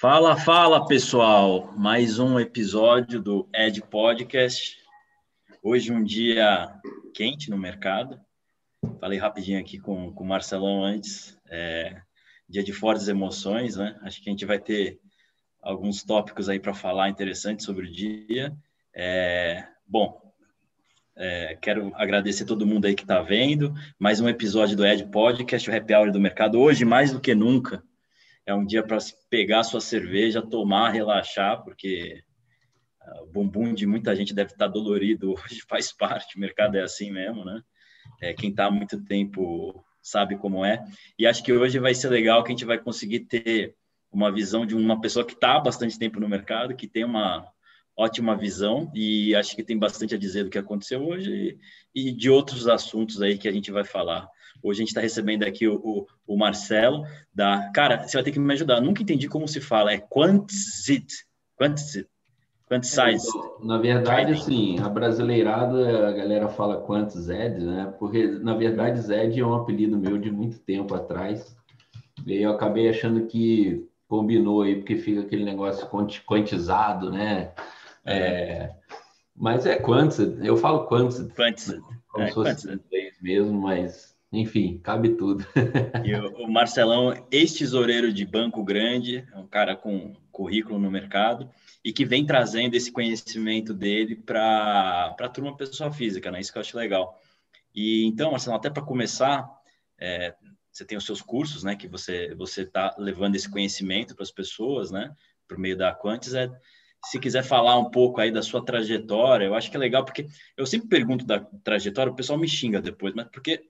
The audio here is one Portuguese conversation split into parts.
Fala, fala pessoal! Mais um episódio do Ed Podcast. Hoje um dia quente no mercado. Falei rapidinho aqui com, com o Marcelão antes. É, dia de fortes emoções, né? Acho que a gente vai ter alguns tópicos aí para falar interessantes sobre o dia. É, bom, é, quero agradecer todo mundo aí que está vendo. Mais um episódio do Ed Podcast, o Happy Hour do Mercado. Hoje, mais do que nunca, é um dia para pegar sua cerveja, tomar, relaxar, porque ah, o bumbum de muita gente deve estar dolorido hoje, faz parte, o mercado é assim mesmo, né? É, quem está há muito tempo sabe como é. E acho que hoje vai ser legal que a gente vai conseguir ter uma visão de uma pessoa que está há bastante tempo no mercado, que tem uma ótima visão e acho que tem bastante a dizer do que aconteceu hoje e, e de outros assuntos aí que a gente vai falar. Hoje a gente está recebendo aqui o, o, o, Marcelo, da. Cara, você vai ter que me ajudar. nunca entendi como se fala. É Quantsit. Quantsit. Quantsize. É, na verdade, assim, a brasileirada, a galera fala Quantzed, né? Porque, na verdade, Zed é um apelido meu de muito tempo atrás. E eu acabei achando que combinou aí, porque fica aquele negócio quantizado, né? É. É, mas é Quantzed. Eu falo Quantzed. Quantzed. Como é, se fosse inglês mesmo, mas enfim, cabe tudo. e o, Marcelão, ex-tesoureiro de banco grande, é um cara com currículo no mercado e que vem trazendo esse conhecimento dele para a turma pessoa física, né? Isso que eu acho legal. E então, Marcelo, até para começar, é, você tem os seus cursos, né? Que você você está levando esse conhecimento para as pessoas, né? Por meio da Quantis, é, se quiser falar um pouco aí da sua trajetória, eu acho que é legal porque eu sempre pergunto da trajetória, o pessoal me xinga depois, mas porque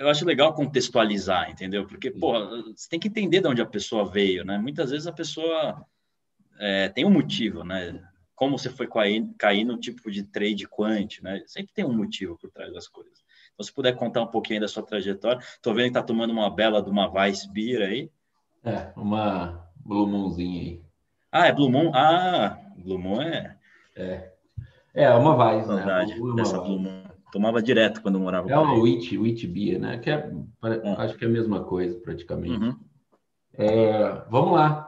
eu acho legal contextualizar, entendeu? Porque, pô, você tem que entender de onde a pessoa veio, né? Muitas vezes a pessoa é, tem um motivo, né? Como você foi cair, cair no tipo de trade quant, né? Sempre tem um motivo por trás das coisas. Então, se puder contar um pouquinho da sua trajetória. Tô vendo que tá tomando uma bela de uma Weiss Beer aí. É, uma Blue Moonzinha aí. Ah, é Blue Moon? Ah, Blue Moon é... É, é uma Weiss, né? Verdade, é dessa Blue Moon. Tomava direto quando morava É uma wheat, wheat beer, né? Que é, é, acho que é a mesma coisa, praticamente. Uhum. É, vamos lá.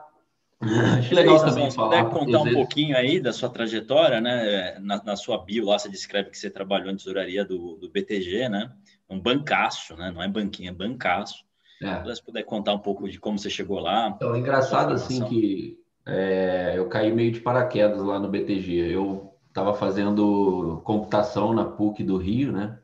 Acho legal Sim, também falar. Puder contar um vezes... pouquinho aí da sua trajetória, né? Na, na, sua bio lá, você descreve que você trabalhou em tesouraria do, do BTG, né? Um bancaço, né? Não é banquinho, é bancaço. É. Se puder contar um pouco de como você chegou lá. Então, é engraçado assim que é, eu caí meio de paraquedas lá no BTG. Eu estava fazendo computação na PUC do Rio, né?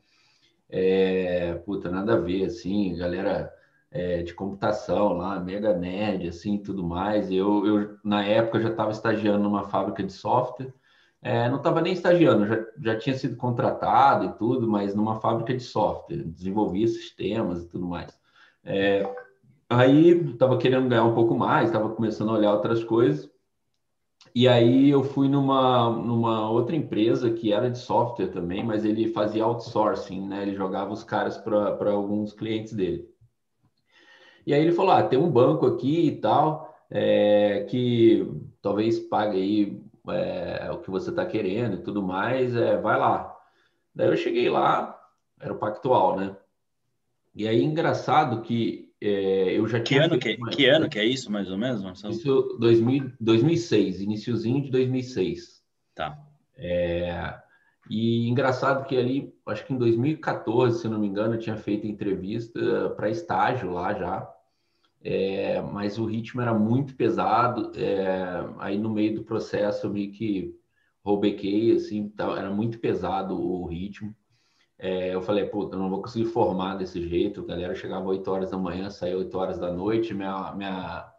É, puta, nada a ver, assim, galera é, de computação lá, mega nerd, assim, tudo mais. Eu, eu na época, já estava estagiando numa fábrica de software. É, não estava nem estagiando, já, já tinha sido contratado e tudo, mas numa fábrica de software, desenvolvia sistemas e tudo mais. É, aí estava querendo ganhar um pouco mais, estava começando a olhar outras coisas. E aí eu fui numa, numa outra empresa que era de software também, mas ele fazia outsourcing, né? Ele jogava os caras para alguns clientes dele. E aí ele falou: ah, tem um banco aqui e tal, é, que talvez pague aí é, o que você está querendo e tudo mais, é, vai lá. Daí eu cheguei lá, era o Pactual, né? E aí engraçado que é, eu já que ano que, que ano que é isso, mais ou menos, Marcelo? Isso 2000, 2006, iníciozinho de 2006. Tá. É, e engraçado que ali, acho que em 2014, se não me engano, eu tinha feito entrevista para estágio lá já. É, mas o ritmo era muito pesado. É, aí no meio do processo eu meio que roubequei, assim, era muito pesado o ritmo. É, eu falei, puta, não vou conseguir formar desse jeito. A galera chegava 8 horas da manhã, saía 8 horas da noite. Minha, minha,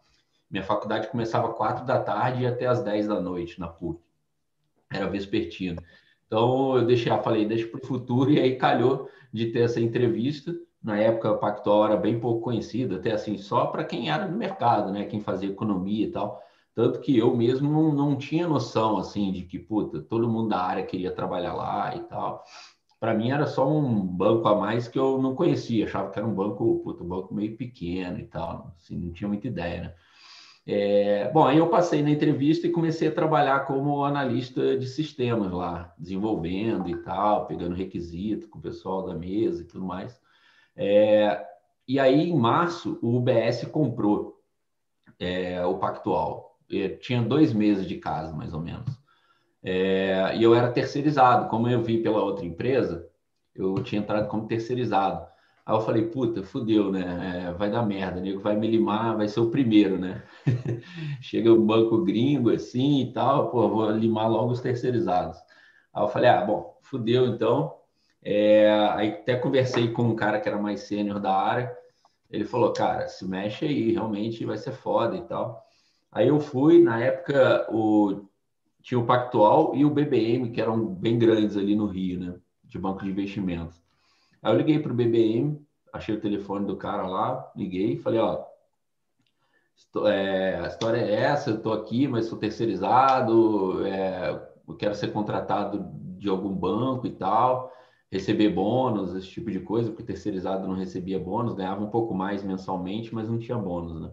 minha faculdade começava 4 da tarde e até as 10 da noite na PUC. Era vespertino. Então eu deixei, falei, deixa para o futuro, e aí calhou de ter essa entrevista. Na época, o Pactual era bem pouco conhecido, até assim, só para quem era do mercado, né? Quem fazia economia e tal. Tanto que eu mesmo não, não tinha noção, assim, de que, puta, todo mundo da área queria trabalhar lá e tal para mim era só um banco a mais que eu não conhecia, achava que era um banco, puto, um banco meio pequeno e tal, assim, não tinha muita ideia, né? É, bom, aí eu passei na entrevista e comecei a trabalhar como analista de sistemas lá, desenvolvendo e tal, pegando requisito com o pessoal da mesa e tudo mais. É, e aí, em março, o UBS comprou é, o Pactual. eu tinha dois meses de casa, mais ou menos. É, e eu era terceirizado. Como eu vi pela outra empresa, eu tinha entrado como terceirizado. Aí eu falei, puta, fudeu, né? É, vai dar merda, nego vai me limar, vai ser o primeiro, né? Chega um banco gringo assim e tal, pô, vou limar logo os terceirizados. Aí eu falei, ah, bom, fudeu então. É, aí até conversei com um cara que era mais sênior da área. Ele falou, cara, se mexe aí, realmente vai ser foda e tal. Aí eu fui, na época, o, tinha o Pactual e o BBM, que eram bem grandes ali no Rio, né? De banco de investimentos. Aí eu liguei para o BBM, achei o telefone do cara lá, liguei, falei, ó, é, a história é essa, eu estou aqui, mas sou terceirizado, é, eu quero ser contratado de algum banco e tal, receber bônus, esse tipo de coisa, porque terceirizado não recebia bônus, ganhava um pouco mais mensalmente, mas não tinha bônus, né?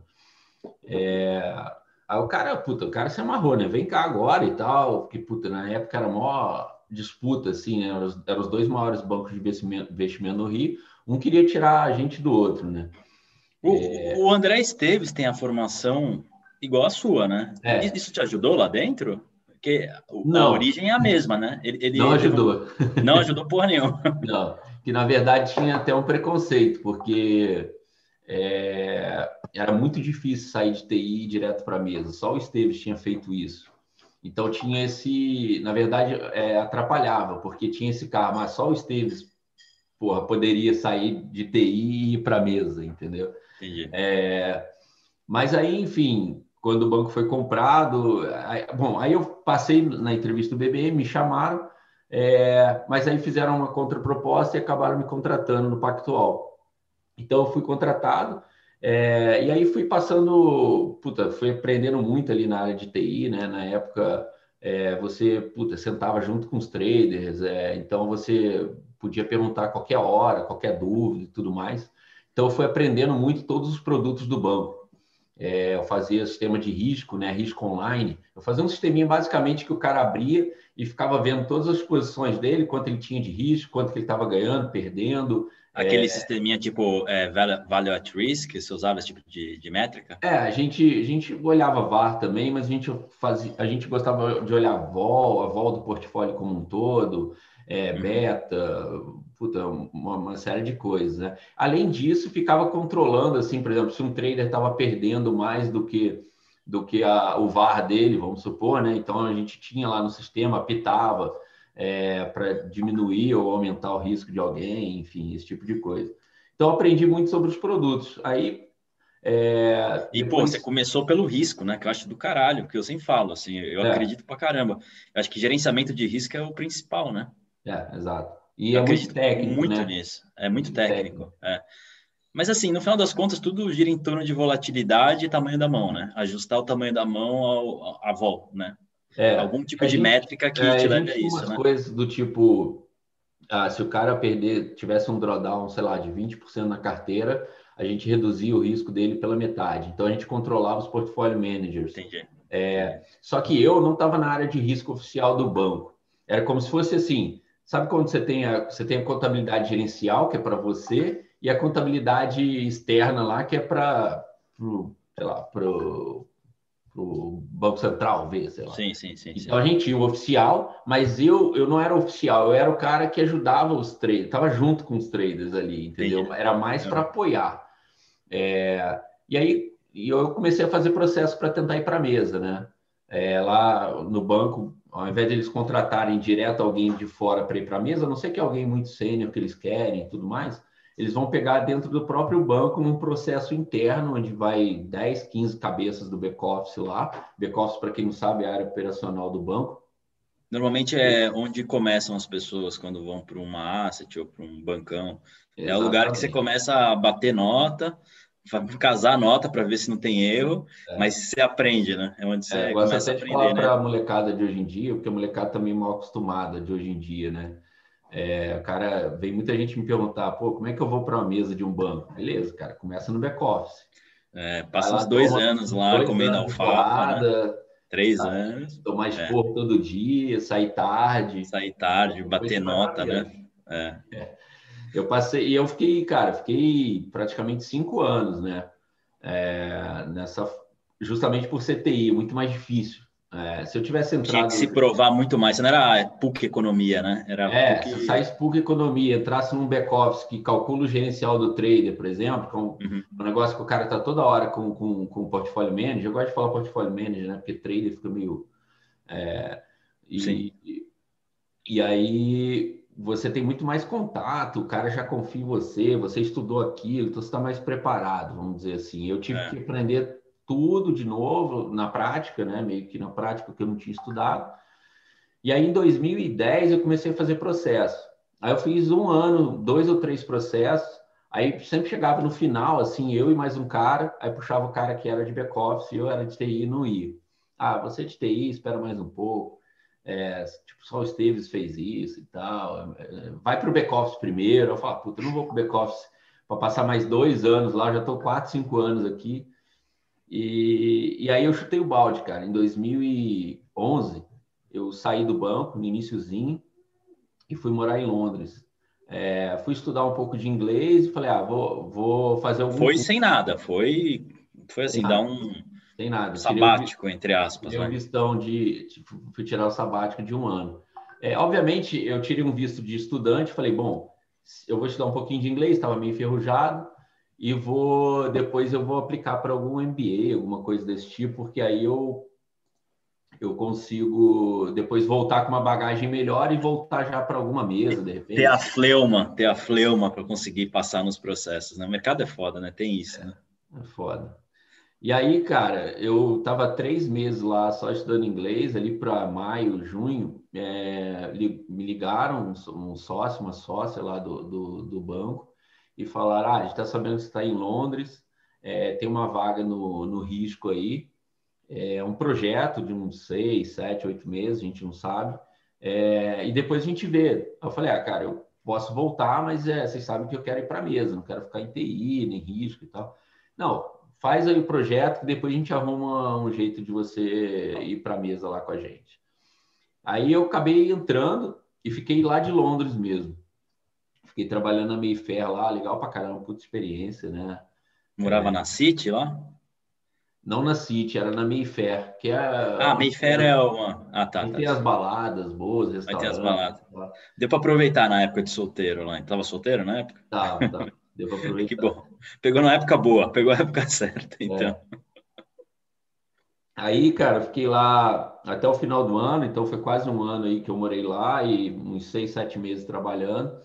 É, aí o cara, puta, o cara se amarrou, né? Vem cá agora e tal, porque, puta, na época era mó disputa, assim, né? Eram os, eram os dois maiores bancos de investimento, investimento no Rio, um queria tirar a gente do outro, né? O, é... o André Esteves tem a formação igual a sua, né? É. Isso te ajudou lá dentro? Porque não. a origem é a mesma, né? Ele, ele não ajudou. Não, não ajudou porra nenhuma. Não, que na verdade tinha até um preconceito, porque é, era muito difícil sair de TI direto para a mesa. Só o Esteves tinha feito isso. Então tinha esse, na verdade, é, atrapalhava, porque tinha esse carro, mas só o Esteves porra, poderia sair de TI e ir para a mesa, entendeu? É, mas aí, enfim, quando o banco foi comprado, aí, bom, aí eu passei na entrevista do BBM, me chamaram, é, mas aí fizeram uma contraproposta e acabaram me contratando no Pactual. Então eu fui contratado, é, e aí fui passando, puta, fui aprendendo muito ali na área de TI, né? Na época é, você, puta, sentava junto com os traders, é, então você podia perguntar qualquer hora, qualquer dúvida e tudo mais. Então fui aprendendo muito todos os produtos do banco. Eu fazia sistema de risco, né, risco online. Eu fazia um sisteminha basicamente que o cara abria e ficava vendo todas as posições dele, quanto ele tinha de risco, quanto que ele estava ganhando, perdendo, Aquele é... sisteminha tipo é, value at risk, que você usava esse tipo de, de métrica? É, a gente, a gente olhava VAR também, mas a gente, fazia, a gente gostava de olhar a vol, a vol do portfólio como um todo, é, uhum. beta, puta, uma, uma, série de coisas. Né? Além disso, ficava controlando, assim, por exemplo, se um trader estava perdendo mais do que do que a, o VAR dele, vamos supor, né? Então a gente tinha lá no sistema, apitava, é, para diminuir ou aumentar o risco de alguém, enfim, esse tipo de coisa. Então, aprendi muito sobre os produtos. Aí. É, e, depois... pô, você começou pelo risco, né? Que eu acho do caralho, que eu sempre falo, assim, eu é. acredito pra caramba. Eu acho que gerenciamento de risco é o principal, né? É, exato. E eu é muito técnico. Muito né? nisso. É muito, muito técnico. técnico. É. Mas assim, no final das contas, tudo gira em torno de volatilidade e tamanho da mão, né? Ajustar o tamanho da mão ao, à vol, né? É, Algum tipo de gente, métrica que é, te leve a isso, né? coisas do tipo, ah, se o cara perder, tivesse um drawdown, sei lá, de 20% na carteira, a gente reduzia o risco dele pela metade. Então a gente controlava os portfólio managers. Entendi. É, só que eu não estava na área de risco oficial do banco. Era como se fosse assim, sabe quando você tem a, você tem a contabilidade gerencial, que é para você, e a contabilidade externa lá, que é para, sei lá, para o Banco Central ver, sei lá. Sim, sim, sim. Então sim. a gente tinha o oficial, mas eu, eu não era oficial, eu era o cara que ajudava os traders, estava junto com os traders ali, entendeu? Entendi. Era mais para apoiar. É, e aí eu comecei a fazer processo para tentar ir para a mesa, né? É, lá no banco, ao invés de eles contratarem direto alguém de fora para ir para a mesa, a não sei que é alguém muito sênior que eles querem e tudo mais, eles vão pegar dentro do próprio banco num processo interno, onde vai 10, 15 cabeças do back-office lá. Back-office, para quem não sabe, é a área operacional do banco. Normalmente é onde começam as pessoas quando vão para uma asset ou para um bancão. Exatamente. É o lugar que você começa a bater nota, casar nota para ver se não tem erro, é. mas você aprende, né? É onde você é, começa a aprender. Falar né? para a molecada de hoje em dia, porque a molecada também tá mal acostumada de hoje em dia, né? É, cara, vem muita gente me perguntar, pô, como é que eu vou para uma mesa de um banco? Beleza, cara, começa no back-office. É, passa uns dois anos lá comendo alfafa, né? Três sabe? anos. Tomar esporro é. todo dia, sair tarde. Sair tarde, bater nota, né? É. é. Eu passei, e eu fiquei, cara, fiquei praticamente cinco anos, né? É, nessa, justamente por ser TI, muito mais difícil. É, se eu tivesse entrado. Tinha que se provar muito mais. Você não era PUC Economia, né? Era é, PUC... se saísse PUC Economia, entrasse num back-office que calcula o gerencial do trader, por exemplo, com é uhum. um negócio que o cara está toda hora com, com, com o portfólio manager. Eu gosto de falar portfólio manager, né? Porque trader fica meio. É, e, Sim. E, e aí você tem muito mais contato, o cara já confia em você, você estudou aquilo, então você está mais preparado, vamos dizer assim. Eu tive é. que aprender tudo de novo na prática, né? Meio que na prática que eu não tinha estudado. E aí em 2010 eu comecei a fazer processo. Aí eu fiz um ano, dois ou três processos. Aí sempre chegava no final, assim, eu e mais um cara, aí puxava o cara que era de back-office, eu era de TI e não ia. Ah, você é de TI, espera mais um pouco. É, tipo, só o Esteves fez isso e tal. É, vai para o back-office primeiro. Eu falo, puta, eu não vou para o back-office para passar mais dois anos lá, já estou quatro, cinco anos aqui. E, e aí eu chutei o balde, cara. Em 2011, eu saí do banco, no iníciozinho, e fui morar em Londres. É, fui estudar um pouco de inglês e falei, ah, vou, vou fazer algum... Foi sem nada, foi, foi assim, dar um sem nada. Sabático, entre aspas. Tirei né? um vistão de. Tipo, fui tirar o sabático de um ano. É, obviamente, eu tirei um visto de estudante, falei, bom, eu vou estudar um pouquinho de inglês, estava meio enferrujado, e vou depois eu vou aplicar para algum MBA, alguma coisa desse tipo, porque aí eu eu consigo depois voltar com uma bagagem melhor e voltar já para alguma mesa, de repente. Ter a fleuma, ter a fleuma para conseguir passar nos processos, né? O mercado é foda, né? Tem isso, né? É foda. E aí, cara, eu estava três meses lá só estudando inglês, ali para maio, junho, é, me ligaram um, sócio, uma sócia lá do, do, do banco, e falaram: ah, a gente está sabendo que você está em Londres, é, tem uma vaga no, no risco aí, é um projeto de uns seis, sete, oito meses, a gente não sabe, é, e depois a gente vê. Eu falei: ah, cara, eu posso voltar, mas é, vocês sabem que eu quero ir para a mesa, não quero ficar em TI, nem risco e tal. Não, faz aí o projeto, que depois a gente arruma um jeito de você ir para a mesa lá com a gente. Aí eu acabei entrando e fiquei lá de Londres mesmo. Fiquei trabalhando na Mayfair lá, legal pra caramba, puta experiência, né? Morava é... na City lá? Não na City, era na Mayfair, que é... Ah, Mayfair é uma... Ah, tá. Tá, ter as baladas boas, restaurantes. Vai ter as baladas. Deu para aproveitar na época de solteiro lá. Tava solteiro na época? Tá, tá. Deu para aproveitar. que bom. Pegou na época boa, pegou a época certa, então. É. Aí, cara, fiquei lá até o final do ano, então foi quase um ano aí que eu morei lá e uns seis, sete meses trabalhando.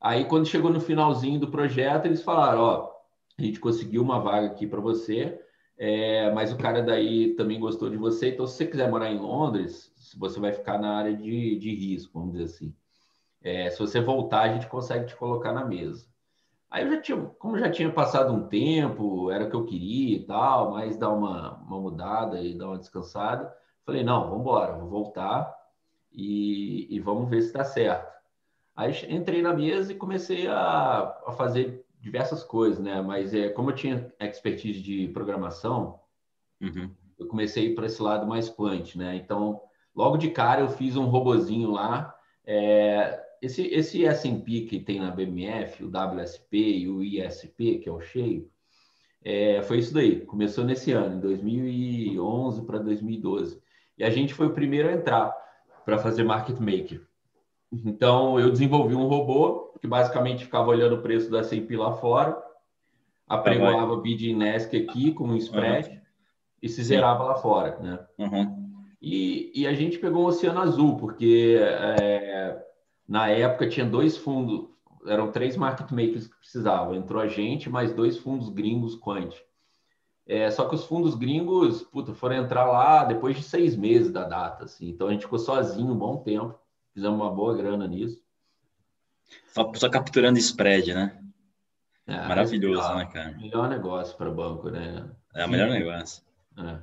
Aí, quando chegou no finalzinho do projeto, eles falaram: Ó, a gente conseguiu uma vaga aqui para você, é, mas o cara daí também gostou de você, então se você quiser morar em Londres, você vai ficar na área de, de risco, vamos dizer assim. É, se você voltar, a gente consegue te colocar na mesa. Aí eu já tinha, como já tinha passado um tempo, era o que eu queria e tal, mas dar uma, uma mudada e dar uma descansada, falei, não, vamos embora, vou voltar e, e vamos ver se está certo. Aí entrei na mesa e comecei a, a fazer diversas coisas, né? Mas é, como eu tinha expertise de programação, uhum. eu comecei para esse lado mais quant, né? Então, logo de cara eu fiz um robozinho lá, é, esse, esse S&P que tem na BMF, o WSP e o ISP, que é o cheio, é, foi isso daí. Começou nesse ano, em 2011 para 2012. E a gente foi o primeiro a entrar para fazer market maker. Então, eu desenvolvi um robô que basicamente ficava olhando o preço da S&P lá fora, apregoava o bid Nesc aqui com um spread uhum. e se zerava lá fora, né? Uhum. E, e, a gente pegou um oceano azul, porque é, na época tinha dois fundos, eram três market makers que precisavam. Entrou a gente, mais dois fundos gringos quant. É, só que os fundos gringos, puta, foram entrar lá depois de seis meses da data, assim. Então a gente ficou sozinho um bom tempo, fizemos uma boa grana nisso. Só, só capturando spread, né? É, Maravilhoso, né, cara? Melhor negócio para banco, né? É o melhor negócio. É.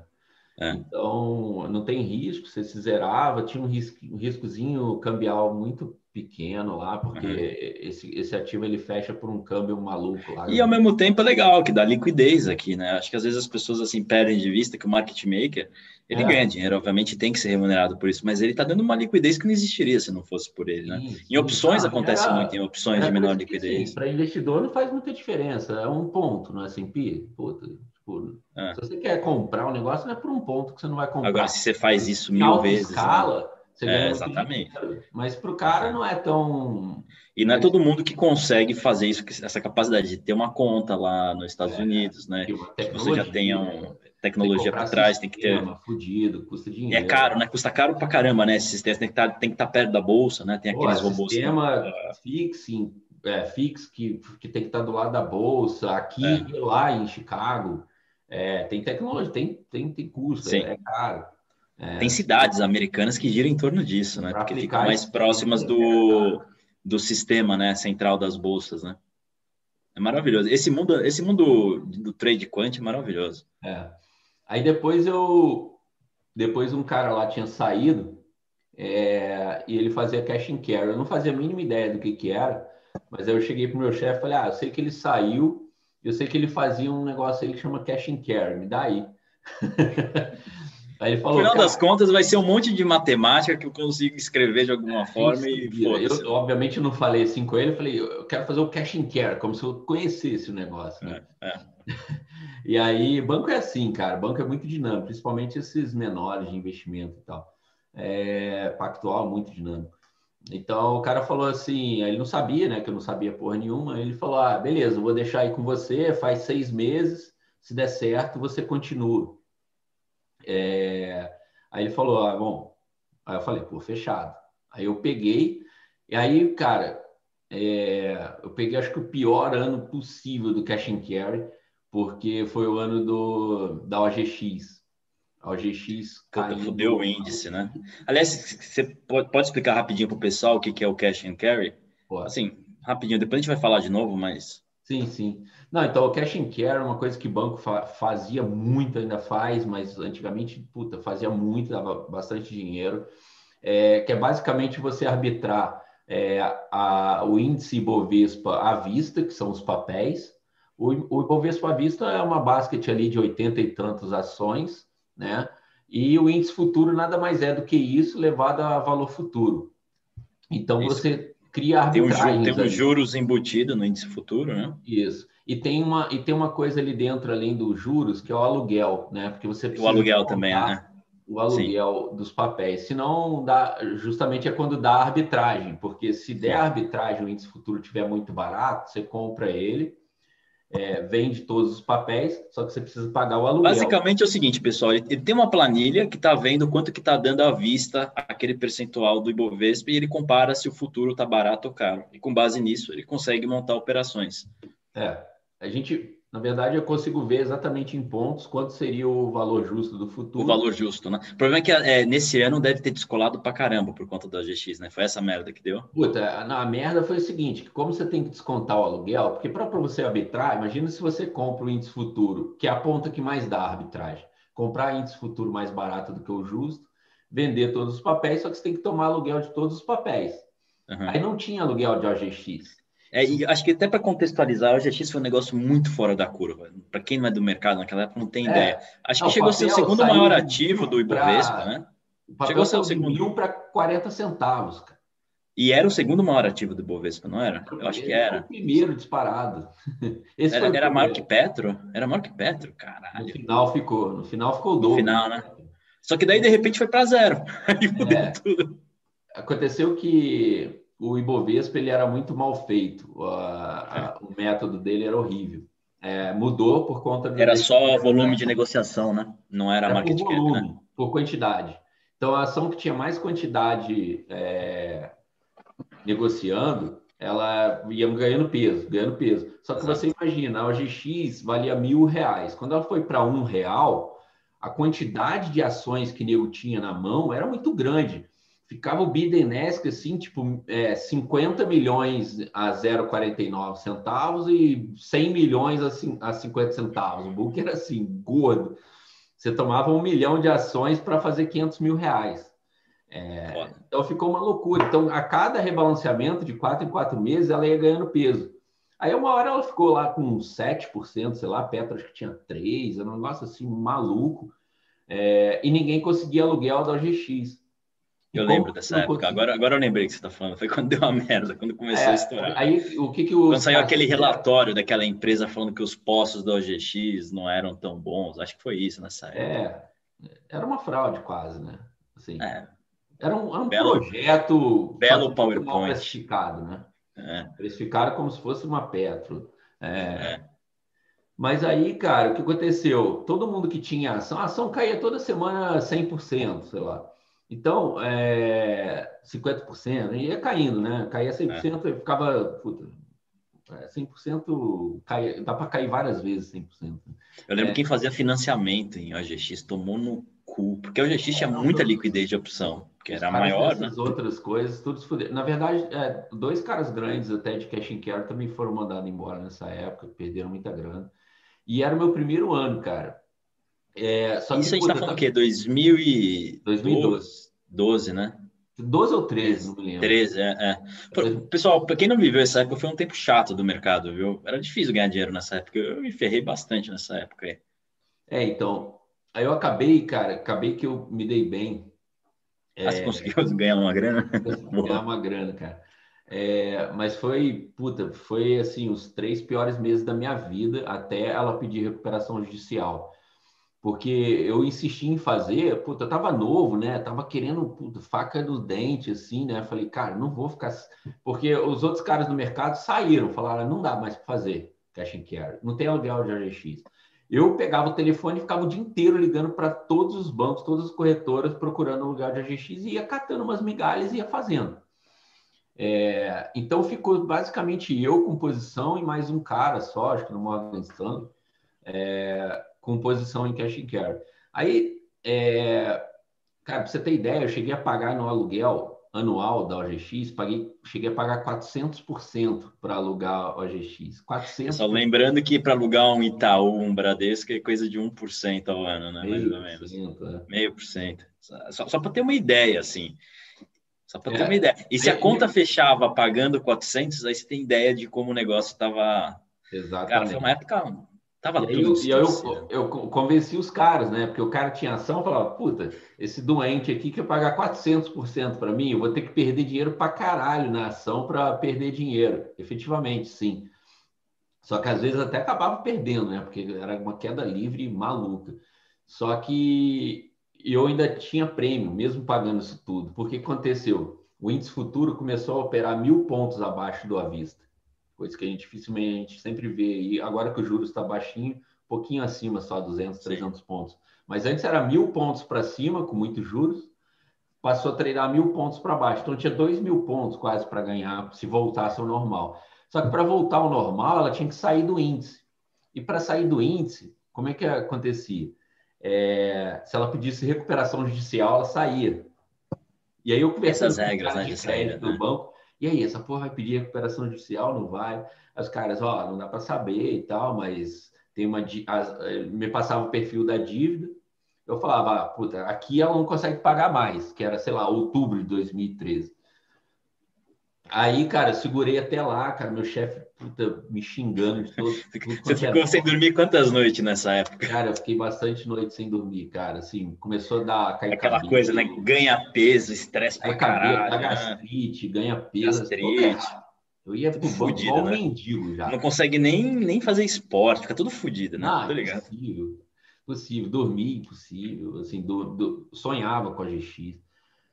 É. Então, não tem risco, você se zerava, tinha um, risco, um riscozinho cambial muito pequeno lá, porque uhum. esse, esse ativo ele fecha por um câmbio maluco lá. E ao mesmo tempo é legal, que dá liquidez aqui, né? Acho que às vezes as pessoas assim perdem de vista que o market maker, ele é. ganha dinheiro, obviamente tem que ser remunerado por isso, mas ele está dando uma liquidez que não existiria se não fosse por ele, né? Em opções ah, acontece era, muito, em opções de menor liquidez. Para investidor não faz muita diferença, é um ponto no S&P, puta, Tipo, é. Se você quer comprar um negócio, não é por um ponto que você não vai comprar. Agora, se você faz isso mil vezes. Né? escala, né? você é, exatamente. Mas para o cara não é tão. E não é todo mundo que consegue fazer isso, essa capacidade de ter uma conta lá nos Estados é, Unidos, né? Que você já tenha um, tecnologia por trás, tem que ter. Fudido, custa dinheiro. É caro, né? Custa caro pra caramba, né? Esse sistema tem que estar, tá, tem que estar tá perto da bolsa, né? Tem aqueles Pô, robôs. Sistema que... fixing, é, fix que, que tem que estar tá do lado da bolsa, aqui é. e lá em Chicago. É, tem tecnologia, tem, tem, tem custo, Sim. é, caro. É, tem cidades americanas que giram em torno disso, né? Porque ficam mais próximas do, do sistema né, central das bolsas, né? É maravilhoso. Esse mundo, esse mundo do trade quant é maravilhoso. É. Aí depois eu, depois um cara lá tinha saído é, e ele fazia cash and carry. Eu não fazia a mínima ideia do que que era, mas aí eu cheguei pro meu chefe e falei, ah, eu sei que ele saiu, eu sei que ele fazia um negócio aí que chama cash and carry, me dá aí. Aí ele falou, no final das contas, vai ser um monte de matemática que eu consigo escrever de alguma é, forma e eu, obviamente, não falei assim com ele, eu falei, eu quero fazer o cash and care, como se eu conhecesse o negócio. Né? É, é. e aí, banco é assim, cara, banco é muito dinâmico, principalmente esses menores de investimento e tal. É, pactual, muito dinâmico. Então, o cara falou assim, ele não sabia, né, que eu não sabia porra nenhuma, ele falou, ah, beleza, vou deixar aí com você, faz seis meses, se der certo, você continua. É... Aí ele falou, ah, bom. Aí eu falei, pô, fechado. Aí eu peguei, e aí, cara, é... eu peguei acho que o pior ano possível do Cash and Carry, porque foi o ano do, da OGX. A OGX caiu. Fudeu o índice, né? Aliás, você pode, pode explicar rapidinho para o pessoal o que, que é o Cash and Carry? Pode. Assim, rapidinho, depois a gente vai falar de novo, mas Sim, sim. Não, então o cash and care é uma coisa que banco fa fazia muito, ainda faz, mas antigamente, puta, fazia muito, dava bastante dinheiro. É, que é basicamente você arbitrar é, a, o índice Ibovespa à vista, que são os papéis. O, o Ibovespa vista é uma basket ali de 80 e tantas ações, né? E o índice futuro nada mais é do que isso levado a valor futuro. Então isso. você cria arbitragem. Tem, um, tem juros embutido no índice futuro, né? Isso. E tem, uma, e tem uma coisa ali dentro, além dos juros, que é o aluguel, né? Porque você precisa. O aluguel também, né? O aluguel Sim. dos papéis. Se não dá, justamente é quando dá arbitragem, porque se der arbitragem, o índice futuro estiver muito barato, você compra ele é, vende todos os papéis, só que você precisa pagar o aluguel. Basicamente é o seguinte, pessoal, ele, ele tem uma planilha que está vendo quanto que está dando à vista aquele percentual do Ibovespa e ele compara se o futuro está barato ou caro. E com base nisso, ele consegue montar operações. É, a gente na verdade, eu consigo ver exatamente em pontos quanto seria o valor justo do futuro. O valor justo, né? O problema é que é, nesse ano deve ter descolado pra caramba por conta da GX, né? Foi essa merda que deu? Puta, a, merda foi o seguinte, que como você tem que descontar o aluguel, porque para você arbitrar, imagina se você compra o índice futuro, que é a ponta que mais dá a arbitragem. Comprar índice futuro mais barato do que o justo, vender todos os papéis, só que você tem que tomar aluguel de todos os papéis. Uhum. Aí não tinha aluguel de OGX. É, e acho que até para contextualizar, o GX foi um negócio muito fora da curva. Para quem não é do mercado naquela época, não tem é. ideia. Acho que chegou a ser o segundo maior ativo do Ibovespa, pra... né? chegou a ser o segundo. para 40 centavos, cara. E era o segundo maior ativo do Ibovespa, não era? Eu acho que era. O primeiro disparado. Esse era era maior que Petro? Era maior que Petro, caralho. No final ficou, no final ficou o dobro. No final, né? Só que daí, de repente, foi para zero. Aí mudou é. tudo. Aconteceu que o Ibovespa ele era muito mal feito, a, a, o método dele era horrível. É, mudou por conta de. Era só volume de negociação, né? Não era, era market por volume, cap, né? Por quantidade. Então, a ação que tinha mais quantidade é, negociando, ela ia ganhando peso, ganhando peso. Só que Exato. você imagina, a OGX valia mil reais. Quando ela foi para um real, a quantidade de ações que nego tinha na mão era muito grande ficava o Bidenesque assim, tipo, é, 50 milhões a 0,49 centavos e 100 milhões a, a 50 centavos. O book era assim, gordo. Você tomava um milhão de ações para fazer 500 mil reais. É, então ficou uma loucura. Então, a cada rebalanceamento de quatro em quatro meses, ela ia ganhando peso. Aí, uma hora ela ficou lá com 7%, sei lá, a Petro acho que tinha 3%, era um negócio assim maluco. É, e ninguém conseguia aluguel da OGX. Eu lembro dessa época. Agora, agora eu lembrei que você está falando. Foi quando deu uma merda, quando começou é, a estourar. Aí, o que que os quando saiu aquele relatório daquela empresa falando que os postos da OGX não eram tão bons. Acho que foi isso nessa época. É, era uma fraude quase, né? Assim, é. Era um, era um belo, projeto... Belo PowerPoint. Precificado, né? É. Como se fosse uma Petro. É. é. Mas aí, cara, o que aconteceu? Todo mundo que tinha ação, a ação caía toda semana 100%, sei lá. Então, é, 50%, ia caindo, né? Caía 100%, é. ficava. Puta, 100% é, cai, dá para cair várias vezes 100%. Eu lembro é, quem fazia financiamento em OGX tomou no cu, porque a OGX tinha muita liquidez de opção, que era maior, né? outras coisas, tudo se fuder. Na verdade, é, dois caras grandes até de cash and carry também foram mandados embora nessa época, perderam muita grana. E era o meu primeiro ano, cara. É, só Isso que, a gente tá falando o quê? 2012. 2012. 12, né? 12 ou 13, não me lembro. 13, é. é. Pessoal, para quem não viveu essa época, foi um tempo chato do mercado, viu? Era difícil ganhar dinheiro nessa época. Eu me ferrei bastante nessa época aí. É, então. Aí eu acabei, cara, acabei que eu me dei bem. Ah, você é... conseguiu ganhar uma grana? ganhar uma grana, cara. É, mas foi, puta, foi assim, os três piores meses da minha vida até ela pedir recuperação judicial porque eu insisti em fazer, puta, eu tava novo, né? Tava querendo puta, faca no dente, assim, né? Falei, cara, não vou ficar. Porque os outros caras do mercado saíram, falaram, não dá mais para fazer cash and carry, não tem aluguel de AGX. Eu pegava o telefone e ficava o dia inteiro ligando para todos os bancos, todas as corretoras, procurando aluguel de AGX e ia catando umas migalhas e ia fazendo. É, então ficou basicamente eu com posição e mais um cara só, acho que no Morgan Stanley. É, com posição em cash and carry. Aí, é, cara, para você ter ideia, eu cheguei a pagar no aluguel anual da OGX, paguei, cheguei a pagar 400% para alugar a OGX. 400%. Só lembrando que para alugar um Itaú, um Bradesco, é coisa de 1% ao ano, né? Mais ou menos. É. Meio por cento. Só, só para ter uma ideia, assim. Só para ter é. uma ideia. E se a conta fechava pagando 400, aí você tem ideia de como o negócio estava... Exatamente. Cara, foi uma época Tava e aí, eu, e eu, eu, convenci os caras, né? Porque o cara tinha ação, falava, puta, esse doente aqui quer pagar 400% para mim, eu vou ter que perder dinheiro para caralho na ação para perder dinheiro. Efetivamente, sim. Só que às vezes até acabava perdendo, né? Porque era uma queda livre maluca. Só que eu ainda tinha prêmio, mesmo pagando isso tudo. Porque aconteceu? O índice futuro começou a operar mil pontos abaixo do à vista coisa que a gente dificilmente sempre vê. E agora que o juros está baixinho, pouquinho acima, só 200, 300 Sim. pontos. Mas antes era mil pontos para cima, com muitos juros, passou a treinar mil pontos para baixo. Então tinha dois mil pontos quase para ganhar, se voltasse ao normal. Só que para voltar ao normal, ela tinha que sair do índice. E para sair do índice, como é que acontecia? É, se ela pedisse recuperação judicial, ela saía. E aí eu conversei Essas regras né, de saída do né? banco, e aí, essa porra vai pedir recuperação judicial? Não vai? Os caras, ó, não dá para saber e tal, mas tem uma. Eh, me passava o perfil da dívida. Eu falava, ah, puta, aqui ela não consegue pagar mais, que era, sei lá, outubro de 2013. Aí, cara, eu segurei até lá, cara, meu chefe puta, me xingando de todo. Você ficou sem dormir quantas noites nessa época? Cara, eu fiquei bastante noite sem dormir, cara. Assim, começou a dar. Cair Aquela coisa, né? Ganha peso, estresse pra caralho. Dá né? gastrite, ganha peso. Gastrite. Eu ia pro banco igual um né? mendigo já. Não consegue nem, nem fazer esporte, fica tudo fodido, né? Não, ligado. Possível. Possível. Dormir impossível. Assim, do, do, sonhava com a GX.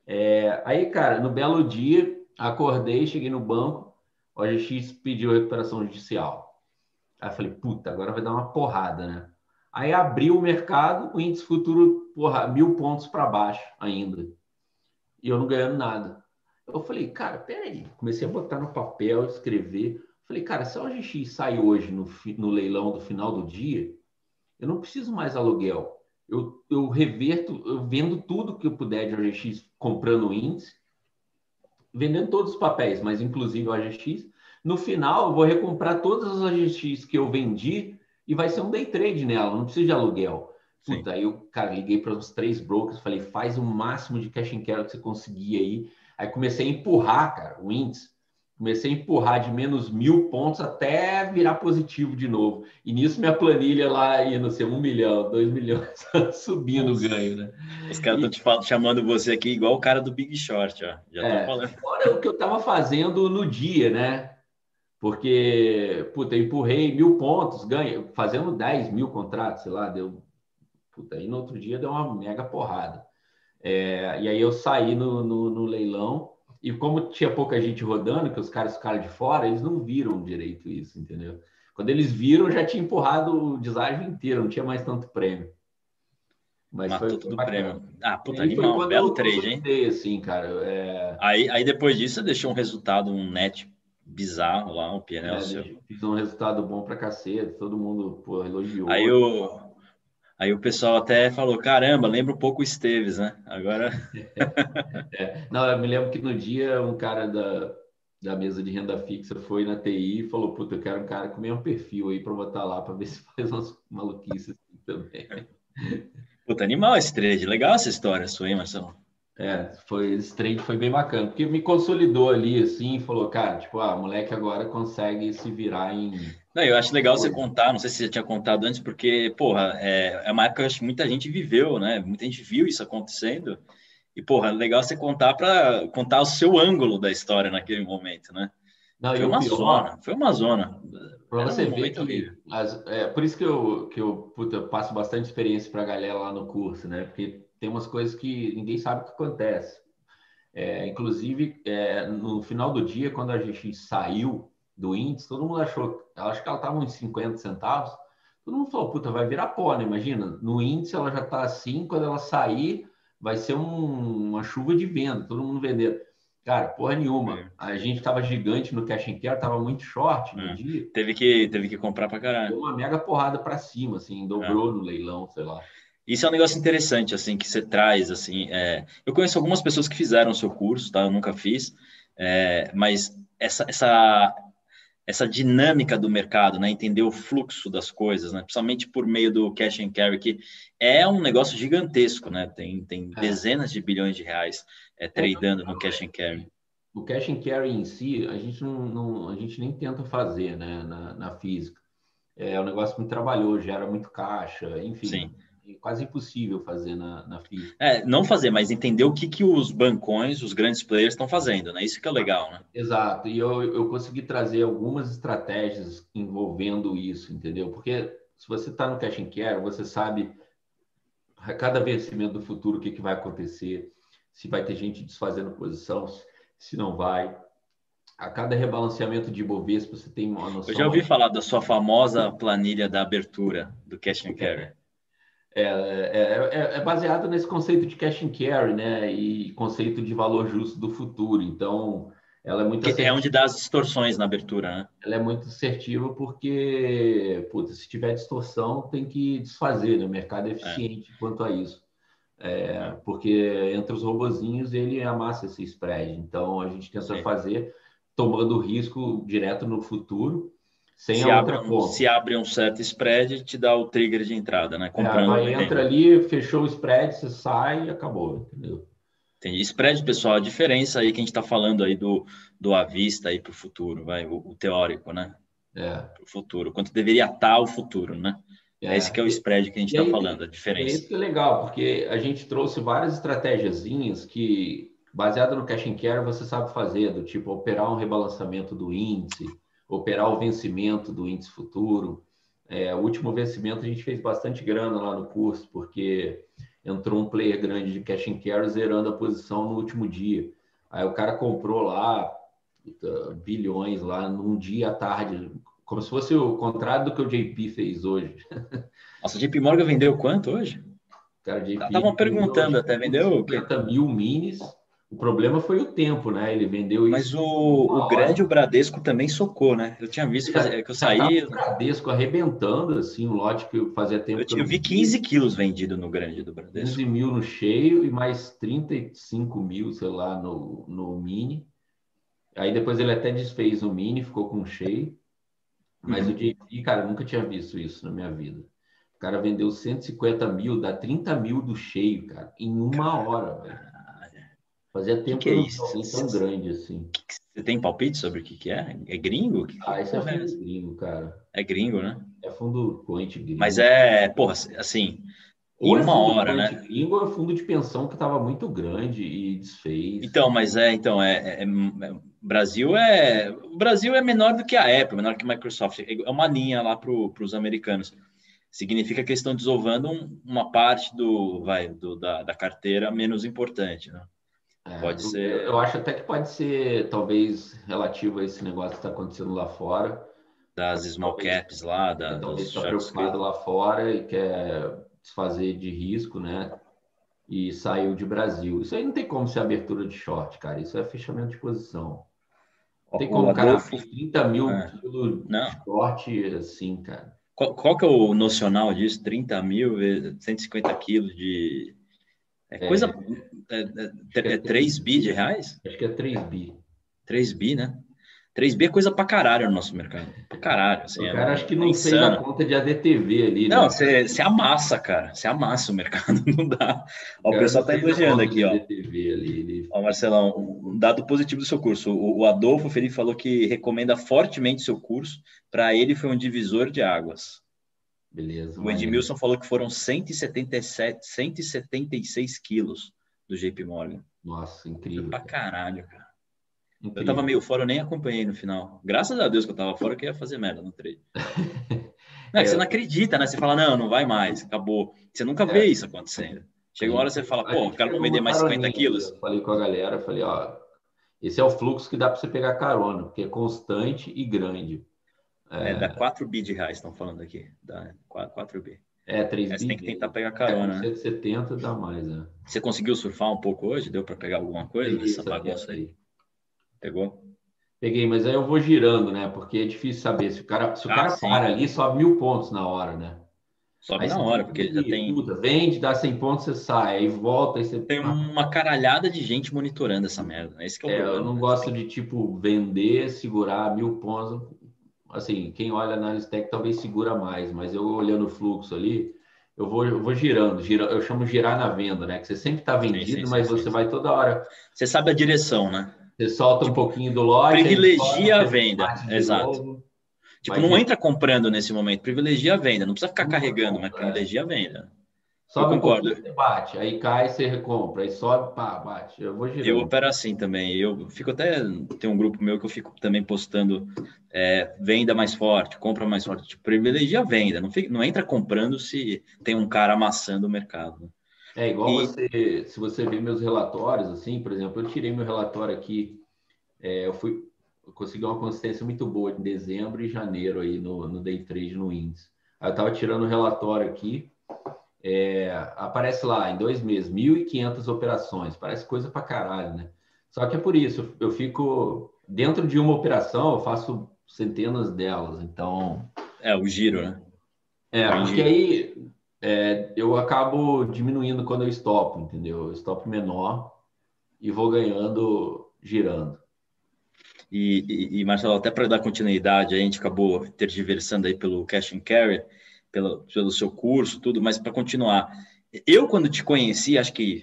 É, aí, cara, no belo dia Acordei, cheguei no banco, o OGX pediu recuperação judicial. Aí eu falei, puta, agora vai dar uma porrada, né? Aí abriu o mercado, o índice futuro, porra, mil pontos para baixo ainda. E eu não ganhando nada. Eu falei, cara, peraí. Comecei a botar no papel, escrever. Falei, cara, se a OGX sai hoje no, no leilão do final do dia, eu não preciso mais aluguel. Eu, eu reverto, eu vendo tudo que eu puder de OGX comprando o índice vendendo todos os papéis, mas inclusive o AGX. No final, eu vou recomprar todas as AGX que eu vendi e vai ser um day trade nela, não precisa de aluguel. Puta, aí eu, cara, liguei para os três brokers, falei, faz o máximo de cash and carry que você conseguir aí. Aí comecei a empurrar, cara, o índice. Comecei a empurrar de menos mil pontos até virar positivo de novo. E nisso minha planilha lá ia, não sei, um milhão, dois milhões, subindo o ganho, né? Os caras estão te chamando você aqui igual o cara do Big Short, ó. Já é, falando. Fora o que eu estava fazendo no dia, né? Porque, puta, eu empurrei mil pontos, ganho, fazendo 10 mil contratos, sei lá, deu. Puta, aí no outro dia deu uma mega porrada. É, e aí eu saí no, no, no leilão e como tinha pouca gente rodando, que os caras ficaram de fora, eles não viram direito isso, entendeu? Quando eles viram, já tinha empurrado o deságio inteiro, não tinha mais tanto prêmio. Mas Matou foi tudo prêmio. Ah, puta, animal, belo trade, hein? Assim, cara, é... aí, aí depois disso você deixou um resultado, um net bizarro lá, um PNL é. Fiz um resultado bom pra cacete, todo mundo pô, elogiou. Aí o, Aí o pessoal até falou: caramba, lembra um pouco o Esteves, né? Agora. é. Não, eu me lembro que no dia um cara da, da mesa de renda fixa foi na TI e falou: puta, eu quero um cara com o mesmo perfil aí para botar lá para ver se faz umas maluquices também. Puta, animal esse trade. Legal essa história sua, hein, Marcelo? É, foi, esse trade foi bem bacana, porque me consolidou ali, assim, falou, cara, tipo, ah, moleque agora consegue se virar em não, eu acho legal você contar, não sei se você tinha contado antes, porque, porra, é, é uma época que muita gente viveu, né? Muita gente viu isso acontecendo. E, porra, é legal você contar para contar o seu ângulo da história naquele momento, né? Não, foi uma pior, zona, foi uma zona. Para você um ver que, as, é, por isso que eu, que eu puta, passo bastante experiência para a galera lá no curso, né? Porque tem umas coisas que ninguém sabe o que acontece. É, inclusive, é, no final do dia, quando a gente saiu do índice, todo mundo achou, acho que ela estava uns 50 centavos, todo mundo falou, puta, vai virar pó, né? Imagina, no índice ela já está assim, quando ela sair, vai ser um, uma chuva de venda, todo mundo vender. Cara, porra nenhuma. É. A gente estava gigante no cash and care, estava muito short no é. dia. Teve que, teve que comprar para caralho. Deu uma mega porrada para cima, assim, dobrou é. no leilão, sei lá. Isso é um negócio interessante, assim, que você traz, assim. É... Eu conheço algumas pessoas que fizeram o seu curso, tá? Eu nunca fiz, é... mas essa, essa essa dinâmica do mercado, né? Entender o fluxo das coisas, né? Principalmente por meio do cash and carry, que é um negócio gigantesco, né? Tem, tem é. dezenas de bilhões de reais é, tradando no cash and carry. O cash and carry em si, a gente não, não a gente nem tenta fazer, né? Na, na física. É um negócio muito trabalhoso, gera muito caixa, enfim. Sim quase impossível fazer na, na FIA. É, não fazer, mas entender o que, que os bancões, os grandes players estão fazendo, né? Isso que é legal, né? Exato, e eu, eu consegui trazer algumas estratégias envolvendo isso, entendeu? Porque se você está no cash and care, você sabe a cada vencimento do futuro o que, que vai acontecer, se vai ter gente desfazendo posição, se não vai. A cada rebalanceamento de Ibovespa, você tem uma noção... Eu já ouvi falar da sua famosa planilha da abertura do cash and carry. É, é, é, é, baseado nesse conceito de cash and carry, né? E conceito de valor justo do futuro. Então, ela é muito assertiva. É onde dá as distorções na abertura, né? Ela é muito assertiva porque, puta, se tiver distorção, tem que desfazer, né? O mercado é eficiente é. quanto a isso. É, porque entre os robozinhos ele amassa esse spread. Então, a gente tenta fazer tomando risco direto no futuro sem se, abre um, se abre um certo spread, te dá o trigger de entrada, né? É, Comprando é, entra ali, fechou o spread, você sai e acabou, entendeu? Tem spread, pessoal, a diferença aí que a gente está falando aí do, do à vista aí para o futuro, vai, o, o, teórico, né? É. Para o futuro, quanto deveria estar tá o futuro, né? É. Esse que é o spread que a gente está falando, a diferença. É isso que é legal, porque a gente trouxe várias estratégiazinhas que, baseado no cash and care, você sabe fazer, do tipo operar um rebalançamento do índice, operar o vencimento do índice futuro. É, o último vencimento a gente fez bastante grana lá no curso, porque entrou um player grande de cash and carry zerando a posição no último dia. Aí o cara comprou lá bilhões lá num dia à tarde, como se fosse o contrário do que o JP fez hoje. Nossa, o JP Morgan vendeu quanto hoje? Cara, Estavam perguntando até, vendeu 50 mil minis o problema foi o tempo, né? Ele vendeu Mas isso. Mas o, o grande, o Bradesco também socou, né? Eu tinha visto que, que eu saí. O Bradesco arrebentando, assim, um lote que fazia tempo. Eu, eu vi 15 quilos vendido no grande do Bradesco. 15 mil no cheio e mais 35 mil, sei lá, no, no mini. Aí depois ele até desfez o mini, ficou com cheio. Mas uhum. o JP, cara, nunca tinha visto isso na minha vida. O cara vendeu 150 mil, dá 30 mil do cheio, cara, em uma hora, velho. Fazia tempo que, que é isso? tão grande assim. Você tem palpite sobre o que, que é? É gringo? Que ah, isso é é gringo, cara. É gringo, né? É fundo corrente gringo. Mas é, porra, assim, ou em é uma hora, né? Gringo é fundo de pensão que estava muito grande e desfez. Então, mas é, então, é, é, é, Brasil é. O Brasil é menor do que a Apple, menor que a Microsoft. É uma linha lá para os americanos. Significa que eles estão desovando um, uma parte do, vai, do, da, da carteira menos importante, né? É, pode ser. Eu acho até que pode ser, talvez, relativo a esse negócio que está acontecendo lá fora. Das small talvez, caps lá, da, talvez está preocupado lá fora e quer desfazer de risco, né? E saiu de Brasil. Isso aí não tem como ser abertura de short, cara. Isso é fechamento de posição. Não tem como o cara Adolfo... 30 mil é. quilos de short assim, cara. Qual, qual, que é o nocional disso? 30 mil, 150 quilos de é coisa. É, é, é 3 é bi de reais? Acho que é 3 bi. 3 bi, né? 3 bi é coisa pra caralho no nosso mercado. Pra caralho. Assim, o é cara é, acho que não fez a conta de ADTV ali, né? Não, você amassa, cara. Você amassa o mercado. Não dá. Ó, o, o pessoal tá elogiando aqui, ó. Ali, ele... Ó, Marcelão, um dado positivo do seu curso. O, o Adolfo Felipe falou que recomenda fortemente seu curso. Para ele foi um divisor de águas. Beleza. O Edmilson falou que foram 177, 176 quilos do JP Morgan. Nossa, incrível. Foi pra caralho, cara. Incrível. Eu tava meio fora, eu nem acompanhei no final. Graças a Deus que eu tava fora, que ia fazer merda no trade. não, é, é, você não acredita, né? Você fala, não, não vai mais, acabou. Você nunca é. vê isso acontecendo. Chega uma hora você fala, pô, o cara vender mais 50 quilos. Eu falei com a galera, falei, ó, esse é o fluxo que dá para você pegar carona, porque é constante e grande. É, é dá 4 bi de reais, estão falando aqui. Dá 4, 4 bi. É, 3 bi. Você tem que tentar pegar carona, é, né? 170 dá mais, né? Você conseguiu surfar um pouco hoje? Deu para pegar alguma coisa nessa bagunça aí? Pegou? Peguei, mas aí eu vou girando, né? Porque é difícil saber. Se o cara, se o ah, cara para ali, sobe mil pontos na hora, né? Sobe aí na hora, porque ele já tem. Puta, vende, dá 100 pontos, você sai, aí volta, aí você. Tem uma caralhada de gente monitorando essa merda. Né? Esse que é o é, problema. Eu não gosto de, tipo, vender, segurar mil pontos assim, quem olha análise técnica talvez segura mais, mas eu olhando o fluxo ali, eu vou, eu vou girando, gira, eu chamo girar na venda, né? Que você sempre está vendido, sim, sim, mas sim, você vai toda hora. Você sabe a direção, né? Você solta tipo, um pouquinho do lote. Privilegia a venda, exato. Novo, tipo, não entra comprando nesse momento, privilegia a venda, não precisa ficar carregando, mas privilegia a venda. Sobe eu concordo. Um bate, aí cai, você recompra, aí sobe, pá, bate. Eu vou girando. Eu opero assim também. Eu fico até. Tem um grupo meu que eu fico também postando é, venda mais forte, compra mais forte. Tipo, privilegia a venda. Não, fica, não entra comprando se tem um cara amassando o mercado. É igual e... você, se você ver meus relatórios, assim, por exemplo, eu tirei meu relatório aqui, é, eu fui, eu consegui uma consistência muito boa em dezembro e janeiro aí no, no day trade no índice. Aí eu estava tirando o relatório aqui, é, aparece lá em dois meses, 1.500 operações, parece coisa para caralho, né? Só que é por isso, eu fico dentro de uma operação, eu faço centenas delas, então. É, o giro, né? É, o porque giro. aí é, eu acabo diminuindo quando eu estopo, entendeu? Eu estopo menor e vou ganhando girando. E, e, e Marcelo, até para dar continuidade, a gente acabou tergiversando aí pelo cash and carry pelo, pelo seu curso, tudo, mas para continuar. Eu, quando te conheci, acho que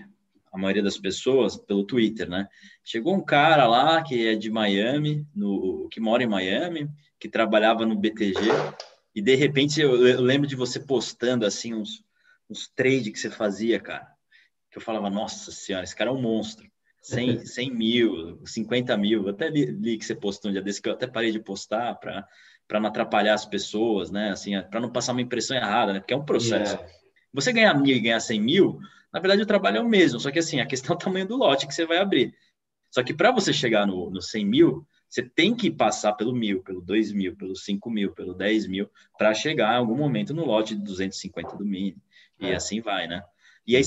a maioria das pessoas, pelo Twitter, né? Chegou um cara lá que é de Miami, no, que mora em Miami, que trabalhava no BTG, e de repente eu, eu lembro de você postando assim uns, uns trades que você fazia, cara. Que eu falava, nossa senhora, esse cara é um monstro. 100, 100 mil, 50 mil. Eu até li, li, que você postou um dia desse que eu até parei de postar para para não atrapalhar as pessoas, né? Assim, para não passar uma impressão errada, né? Porque é um processo. Yeah. Você ganhar mil e ganhar cem mil, na verdade o trabalho é o mesmo, só que assim, a questão é o tamanho do lote que você vai abrir. Só que para você chegar no, no 100 mil, você tem que passar pelo mil, pelo dois mil, pelo cinco mil, pelo dez mil, para chegar em algum momento no lote de 250 do mini. E é. assim vai, né? E aí,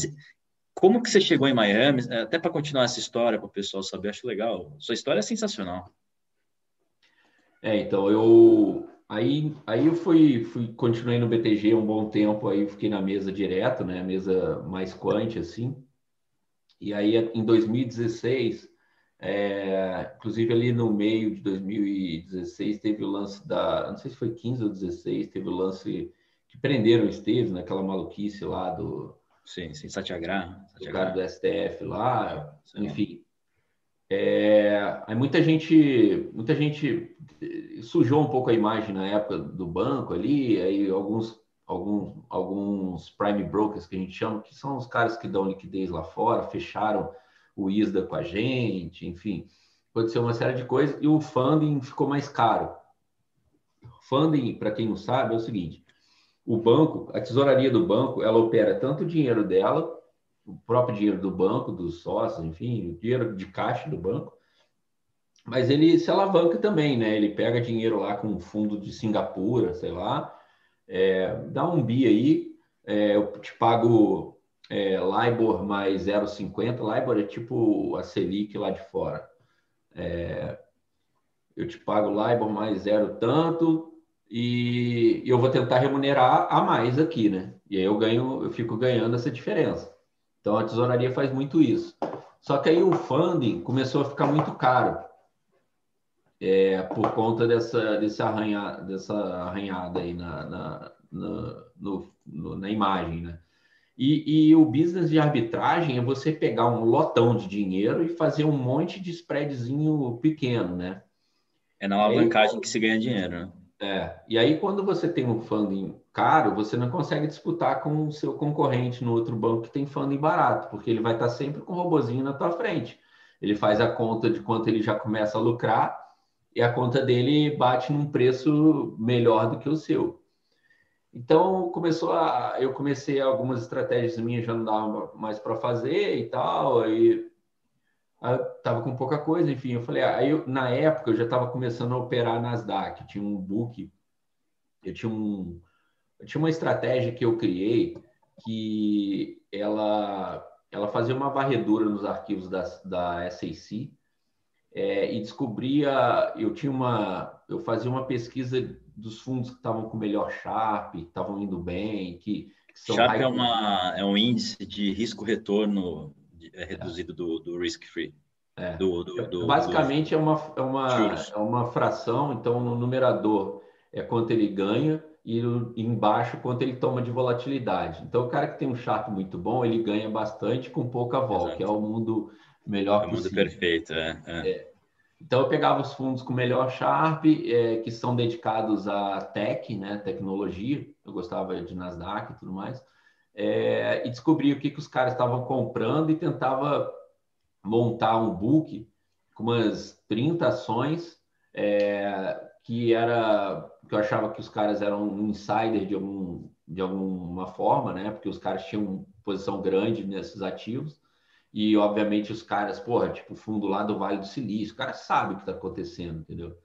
como que você chegou em Miami? Até para continuar essa história, para o pessoal saber, acho legal. Sua história é sensacional. É, então eu aí, aí eu fui, fui continuei no BTG um bom tempo, aí fiquei na mesa direto, né, mesa mais quant assim. E aí em 2016, é, inclusive ali no meio de 2016 teve o lance da, não sei se foi 15 ou 16, teve o lance que prenderam o Esteves naquela maluquice lá do Sim, sim. Do cara do STF lá, sim. enfim. É, aí muita gente, muita gente sujou um pouco a imagem na época do banco ali, aí alguns, alguns, alguns prime brokers que a gente chama, que são os caras que dão liquidez lá fora, fecharam o ISDA com a gente, enfim, aconteceu uma série de coisas e o funding ficou mais caro. Funding, para quem não sabe, é o seguinte: o banco, a tesouraria do banco, ela opera tanto o dinheiro dela, o próprio dinheiro do banco, dos sócios, enfim, o dinheiro de caixa do banco, mas ele se alavanca também, né? Ele pega dinheiro lá com um fundo de Singapura, sei lá, é, dá um bi aí, é, eu te pago é, LIBOR mais 0,50, LIBOR é tipo a Selic lá de fora. É, eu te pago LIBOR mais zero tanto e eu vou tentar remunerar a mais aqui, né? E aí eu ganho, eu fico ganhando essa diferença. Então a tesouraria faz muito isso. Só que aí o funding começou a ficar muito caro é, por conta dessa, desse arranha, dessa arranhada aí na, na, na, no, no, na imagem, né? E, e, o business de arbitragem é você pegar um lotão de dinheiro e fazer um monte de spreadzinho pequeno, né? É na alavancagem que se ganha dinheiro, né? É. E aí, quando você tem um funding caro, você não consegue disputar com o seu concorrente no outro banco que tem funding barato, porque ele vai estar sempre com o robozinho na tua frente. Ele faz a conta de quanto ele já começa a lucrar e a conta dele bate num preço melhor do que o seu. Então começou a, eu comecei algumas estratégias minhas já não dava mais para fazer e tal, aí tava com pouca coisa, enfim, eu falei, aí eu, na época eu já estava começando a operar Nasdaq, tinha um book, eu tinha um, eu tinha uma estratégia que eu criei que ela ela fazia uma varredura nos arquivos da, da SAC é, e descobria, eu tinha uma, eu fazia uma pesquisa dos fundos que estavam com melhor Sharp, que estavam indo bem, que, que são Sharp é, uma, é um índice de risco-retorno é reduzido é. do, do risk-free. É. Do, do, do, Basicamente é, uma, é, uma, é uma fração, então no numerador é quanto ele ganha e embaixo quanto ele toma de volatilidade. Então o cara que tem um Sharp muito bom, ele ganha bastante com pouca vol, Exato. que é o mundo melhor é mundo perfeito, é. é. é. Então eu pegava os fundos com melhor Sharp, é, que são dedicados à tech, né, tecnologia. Eu gostava de Nasdaq e tudo mais. É, e descobri o que, que os caras estavam comprando e tentava montar um book com umas 30 ações é, que era que eu achava que os caras eram um insider de, algum, de alguma forma, né? Porque os caras tinham posição grande nesses ativos. E, obviamente, os caras, porra, tipo, fundo lá do Vale do Silício, o cara sabe o que está acontecendo, entendeu?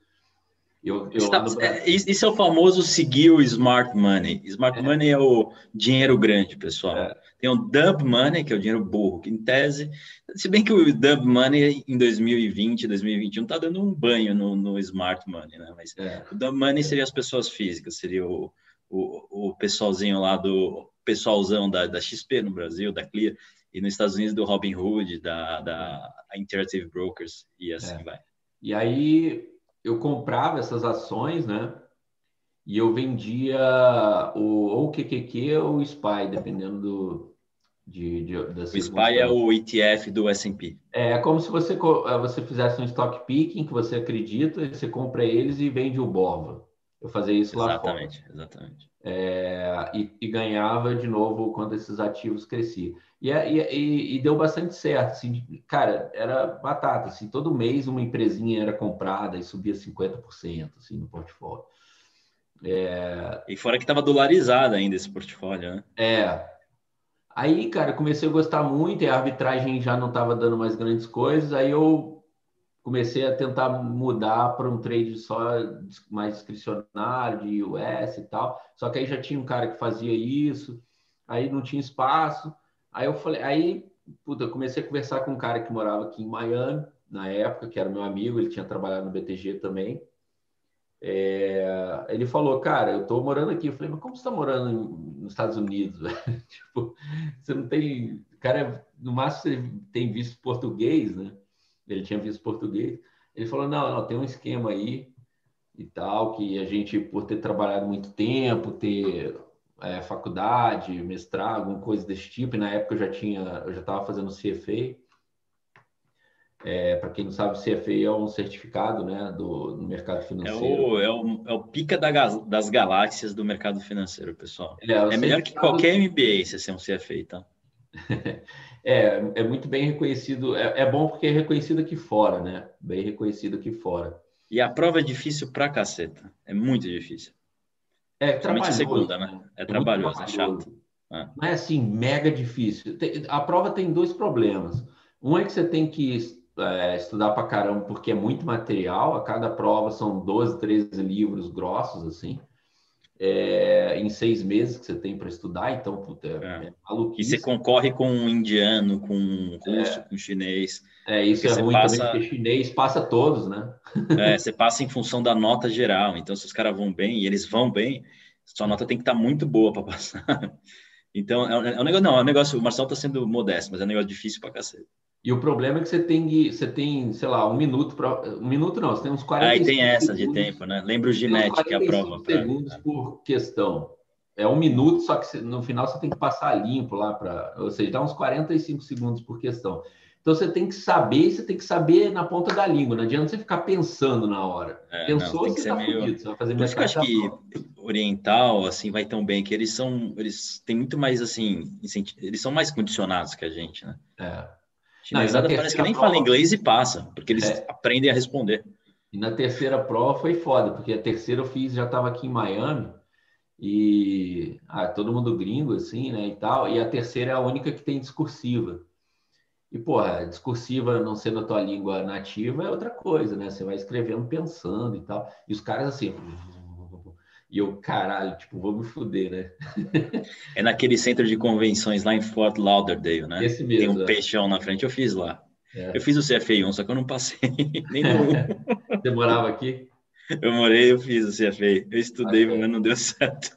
Eu, eu Está, é, isso é o famoso seguir o smart money. Smart é. money é o dinheiro grande, pessoal. É. Tem o dump money, que é o dinheiro burro, que em tese, se bem que o dump money em 2020, 2021 está dando um banho no, no smart money, né? Mas é. o dump money seria as pessoas físicas, seria o, o, o pessoalzinho lá do pessoalzão da, da XP no Brasil, da Clear, e nos Estados Unidos do Robinhood, da, da Interactive Brokers, e assim é. vai. E aí eu comprava essas ações, né? E eu vendia o, ou o QQQ ou o SPY, dependendo do, de, de, o SPY é o ETF do S&P. É, é como se você, é, você fizesse um stock picking, que você acredita, você compra eles e vende o BOVA. Eu fazia isso exatamente, lá fora. Exatamente, é, e, e, ganhava de novo quando esses ativos cresciam. E, e, e, deu bastante certo. Assim, cara, era batata. Assim, todo mês uma empresinha era comprada e subia 50% assim, no portfólio. É... E fora que estava dolarizado ainda esse portfólio, né? É. Aí, cara, comecei a gostar muito e a arbitragem já não estava dando mais grandes coisas. Aí eu comecei a tentar mudar para um trade só mais discricionário de US e tal. Só que aí já tinha um cara que fazia isso, aí não tinha espaço. Aí eu falei, aí puta, comecei a conversar com um cara que morava aqui em Miami na época, que era meu amigo, ele tinha trabalhado no BTG também. É, ele falou, cara, eu tô morando aqui. Eu falei, mas como você está morando nos Estados Unidos? tipo, você não tem. Cara, no máximo você tem visto português, né? Ele tinha visto português. Ele falou: não, não, tem um esquema aí e tal, que a gente, por ter trabalhado muito tempo, ter é, faculdade, mestrado, alguma coisa desse tipo, e na época eu já tinha, eu já estava fazendo CFA. É, para quem não sabe, CFA é um certificado né, do, do mercado financeiro. É o, é o, é o pica da, das galáxias do mercado financeiro, pessoal. É, é melhor que qualquer MBA você ser um CFA, tá? é, é muito bem reconhecido. É, é, bom porque é reconhecido aqui fora, né? Bem reconhecido aqui fora. E a prova é difícil pra caceta. É muito difícil. É trabalhoso. segunda, né? É, é trabalhoso, é chato. É. Não é assim, mega difícil. A prova tem dois problemas. Um é que você tem que é, estudar para caramba, porque é muito material. A cada prova são 12, 13 livros grossos, assim. É, em seis meses que você tem para estudar, então, puta, é, é E você concorre com um indiano, com um russo, é. com um chinês. É, isso é ruim passa... também, porque chinês passa todos, né? é, você passa em função da nota geral. Então, se os caras vão bem, e eles vão bem, sua nota tem que estar tá muito boa para passar. Então, é um, é um negócio, não, é um negócio, o Marcelo está sendo modesto, mas é um negócio difícil para cacete. E o problema é que você tem, você tem, sei lá, um minuto para. Um minuto não, você tem uns 40 Aí tem essa segundos, de tempo, né? Lembra o Ginete que é a prova. Pra... segundos por questão. É um minuto, só que no final você tem que passar limpo lá para. Ou seja, dá uns 45 segundos por questão. Então você tem que saber, você tem que saber na ponta da língua. Não adianta você ficar pensando na hora. É, Pensou, não, você está meio... fudido. Você vai fazer mais. Eu acho que oriental assim vai tão bem que eles são, eles têm muito mais assim, eles são mais condicionados que a gente, né? É. Chinesada parece que nem prova... fala inglês e passa, porque eles é. aprendem a responder. E na terceira prova foi foda, porque a terceira eu fiz, já estava aqui em Miami, e ah, todo mundo gringo, assim, né, e tal, e a terceira é a única que tem discursiva. E, porra, discursiva não sendo a tua língua nativa é outra coisa, né? Você vai escrevendo pensando e tal. E os caras, assim, e eu, caralho, tipo, vou me fuder, né? é naquele centro de convenções lá em Fort Lauderdale, né? Esse mesmo. Tem um é. peixão na frente, eu fiz lá. É. Eu fiz o CFA1, só que eu não passei nem no Você morava aqui? Eu morei, eu fiz o CFA. Eu estudei, ah, mas não deu certo.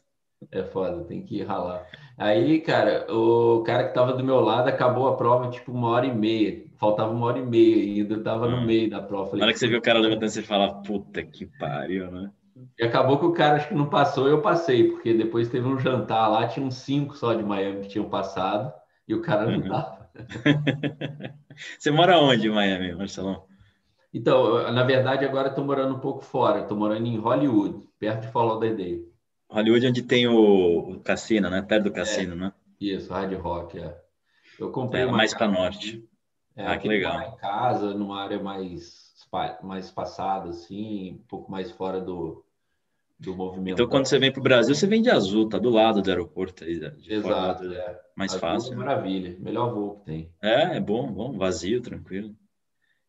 É foda, tem que ralar. Aí, cara, o cara que tava do meu lado acabou a prova tipo uma hora e meia. Faltava uma hora e meia ainda, tava hum. no meio da prova. Falei, Na hora que você viu o cara levantando, você fala, puta que pariu, né? E acabou que o cara acho que não passou, eu passei, porque depois teve um jantar lá, tinha uns cinco só de Miami que tinham passado, e o cara não uhum. dava. Você mora onde em Miami, Marcelão? Então, na verdade, agora estou morando um pouco fora, estou morando em Hollywood, perto de Fort Lauderdale. Hollywood, onde tem o, o cassino, né? Perto do é, cassino, é, né? Isso, Hard Rock, é. Eu comprei é, mais para norte. É, ah, que legal. Em casa, numa área mais mais espaçada, assim, um pouco mais fora do, do movimento. Então, quando você vem para o Brasil, você vem de azul, tá do lado do aeroporto. Aí, Exato, é. Mais azul fácil. É maravilha, melhor voo que tem. É, é bom, bom, vazio, tranquilo.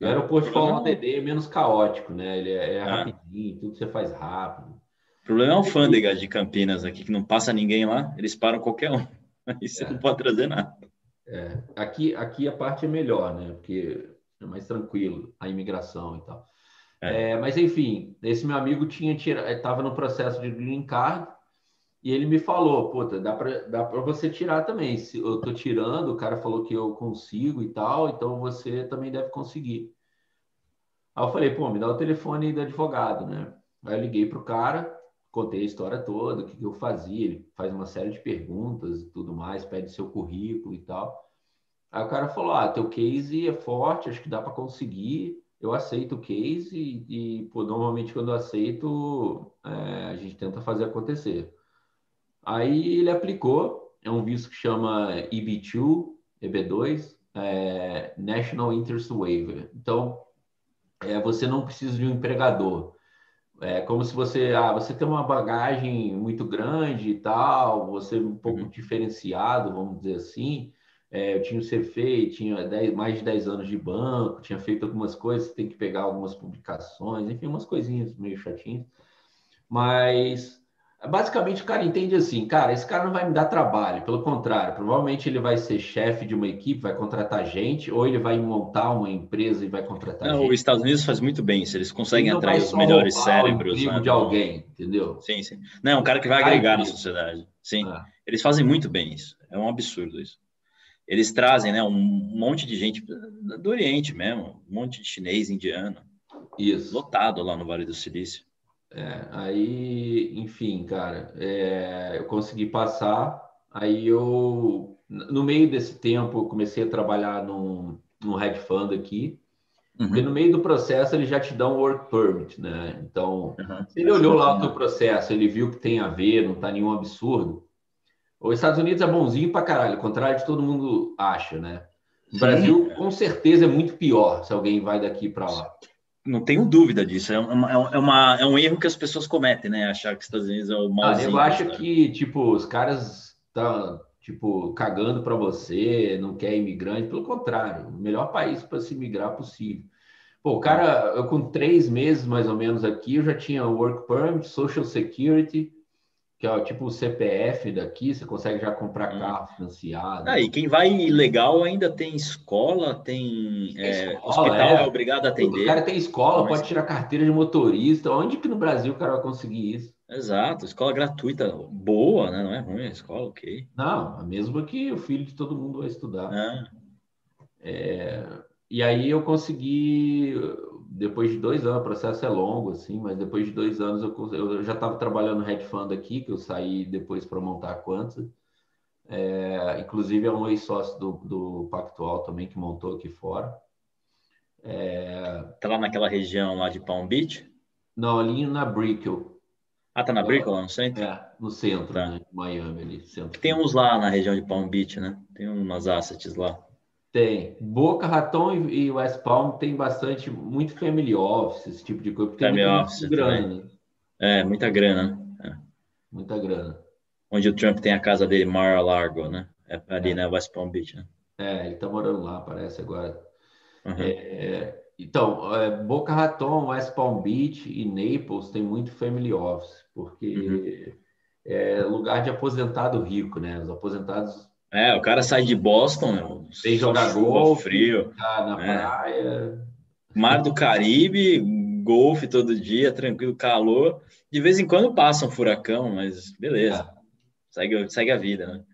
o aeroporto de Paulo é menos caótico, né? Ele é, é, é rapidinho, tudo você faz rápido. O problema é o alfândega de Campinas aqui, que não passa ninguém lá, eles param qualquer um. Aí você é. não pode trazer nada. É. Aqui, aqui a parte é melhor, né? Porque é mais tranquilo a imigração e tal. É. É, mas enfim, esse meu amigo tinha estava no processo de green card e ele me falou, puta, dá para dá para você tirar também. Se eu tô tirando, o cara falou que eu consigo e tal, então você também deve conseguir. Aí eu falei, pô, me dá o telefone do advogado, né? Aí eu liguei pro cara, contei a história toda, o que, que eu fazia, ele faz uma série de perguntas e tudo mais, pede seu currículo e tal. Aí o cara falou: Ah, teu case é forte, acho que dá para conseguir. Eu aceito o case e, e pô, normalmente quando eu aceito, é, a gente tenta fazer acontecer. Aí ele aplicou, é um visto que chama EB2, EB2, é, National Interest Waiver. Então, é, você não precisa de um empregador. É como se você, ah, você tem uma bagagem muito grande e tal, você é um pouco uhum. diferenciado, vamos dizer assim, é, eu tinha o CFE, tinha mais de 10 anos de banco, tinha feito algumas coisas, tem que pegar algumas publicações, enfim, umas coisinhas meio chatinhas. Mas, basicamente, o cara entende assim, cara, esse cara não vai me dar trabalho, pelo contrário, provavelmente ele vai ser chefe de uma equipe, vai contratar gente, ou ele vai montar uma empresa e vai contratar não, gente. Os Estados Unidos faz muito bem isso, eles conseguem atrair os melhores cérebros. Né? de alguém, entendeu? Sim, sim. Não, é um cara que vai agregar na sociedade. Sim, ah. eles fazem muito bem isso. É um absurdo isso eles trazem né, um monte de gente do Oriente mesmo, um monte de chinês, indiano. Isso. Lotado lá no Vale do Silício. É, aí, enfim, cara, é, eu consegui passar. Aí eu, no meio desse tempo, eu comecei a trabalhar num, num hedge fund aqui. Uhum. Porque no meio do processo ele já te dá um work permit, né? Então, uhum. ele olhou lá o teu processo, ele viu que tem a ver, não tá nenhum absurdo. Os Estados Unidos é bonzinho pra caralho, ao contrário de todo mundo acha, né? O Brasil, com certeza, é muito pior se alguém vai daqui para lá. Não tenho dúvida disso. É, uma, é, uma, é um erro que as pessoas cometem, né? Achar que os Estados Unidos é o. Ah, eu acho que, tipo, os caras estão, tá, tipo, cagando para você, não quer imigrante. Pelo contrário, o melhor país para se migrar possível. Pô, o cara, eu com três meses mais ou menos aqui, eu já tinha work permit, social security, que é tipo o CPF daqui, você consegue já comprar hum. carro financiado. Ah, e quem vai legal ainda tem escola, tem, é, escola, hospital é. é. obrigado a atender. O cara tem escola, Mas... pode tirar carteira de motorista. Onde que no Brasil o cara vai conseguir isso? Exato, escola gratuita, boa, né? Não é ruim a escola, ok. Não, a mesma que o filho de todo mundo vai estudar. É. É, e aí eu consegui, depois de dois anos, o processo é longo, assim, mas depois de dois anos eu, eu já estava trabalhando no hedge fund aqui, que eu saí depois para montar a Quanta. É, inclusive é um ex-sócio do, do Pactual também que montou aqui fora. É... Tá lá naquela região lá de Palm Beach? Não, ali na Brickell. Ah, tá na Brickell, lá no centro? É, no centro, tá. né? Miami ali. Centro. Tem uns lá na região de Palm Beach, né? Tem umas assets lá. Tem. Boca Raton e West Palm tem bastante, muito family office, esse tipo de coisa. Porque family office. Grana. É, muita grana. É. Muita grana. Onde o Trump tem a casa dele, Mar-a-Lago, né? É ali, é. né? West Palm Beach, né? É, ele tá morando lá, parece agora. Uhum. É, então, é, Boca Raton, West Palm Beach e Naples tem muito family office, porque uhum. é lugar de aposentado rico, né? Os aposentados é, o cara sai de Boston, meu, tem jogar golfe, frio, tá na é. praia. Mar do Caribe, golfe todo dia, tranquilo, calor. De vez em quando passa um furacão, mas beleza. É. Segue, segue a vida, né?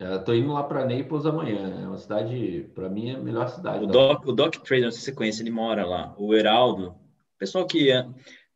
É, eu tô indo lá para Naples amanhã. É uma cidade, para mim, é a melhor cidade. O Doc, o Doc Trader, não sei se você conhece, ele mora lá. O Heraldo, pessoal que é,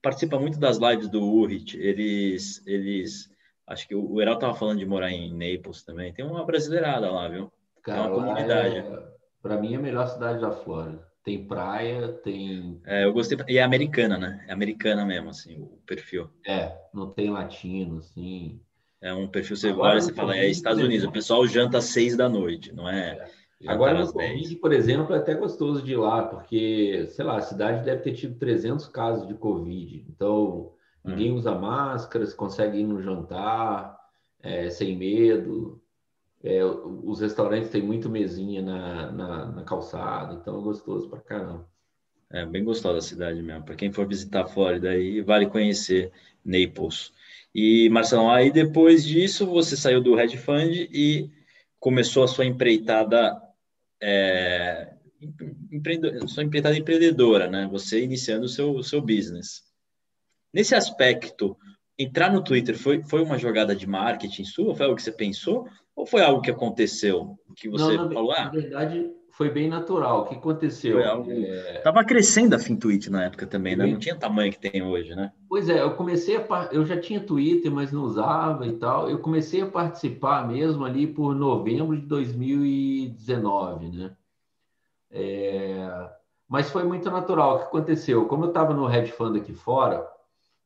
participa muito das lives do Urrit, eles, eles Acho que o Heral tava falando de morar em Naples também. Tem uma brasileirada lá, viu? Cara, tem uma comunidade. É, para mim, é a melhor cidade da Flórida. Tem praia, tem. É, eu gostei. E é americana, né? É americana mesmo, assim, o perfil. É, não tem latino, assim. É um perfil, você Agora, olha, você fala, é Estados Unidos. O pessoal janta às seis da noite, não é? é. Agora, no Covid, por exemplo, é até gostoso de ir lá, porque, sei lá, a cidade deve ter tido 300 casos de Covid. Então, Ninguém usa máscara, você consegue ir no jantar é, sem medo. É, os restaurantes têm muito mesinha na, na, na, calçada, então é gostoso pra caramba. É bem gostosa a cidade mesmo. Para quem for visitar a Flórida aí, vale conhecer Naples. E, Marcelo, aí depois disso você saiu do hedge fund e começou a sua empreitada, é, sua empreitada empreendedora, né? Você iniciando o seu, o seu business. Nesse aspecto, entrar no Twitter foi, foi uma jogada de marketing sua? Foi algo que você pensou? Ou foi algo que aconteceu? Que você não, falou, ah, na verdade, foi bem natural. O que aconteceu? Algo... É... Tava crescendo a FinTwitch na época também, né? Não tinha o tamanho que tem hoje, né? Pois é, eu comecei a eu já tinha Twitter, mas não usava e tal. Eu comecei a participar mesmo ali por novembro de 2019, né? É... Mas foi muito natural. O que aconteceu? Como eu estava no hedge fund aqui fora,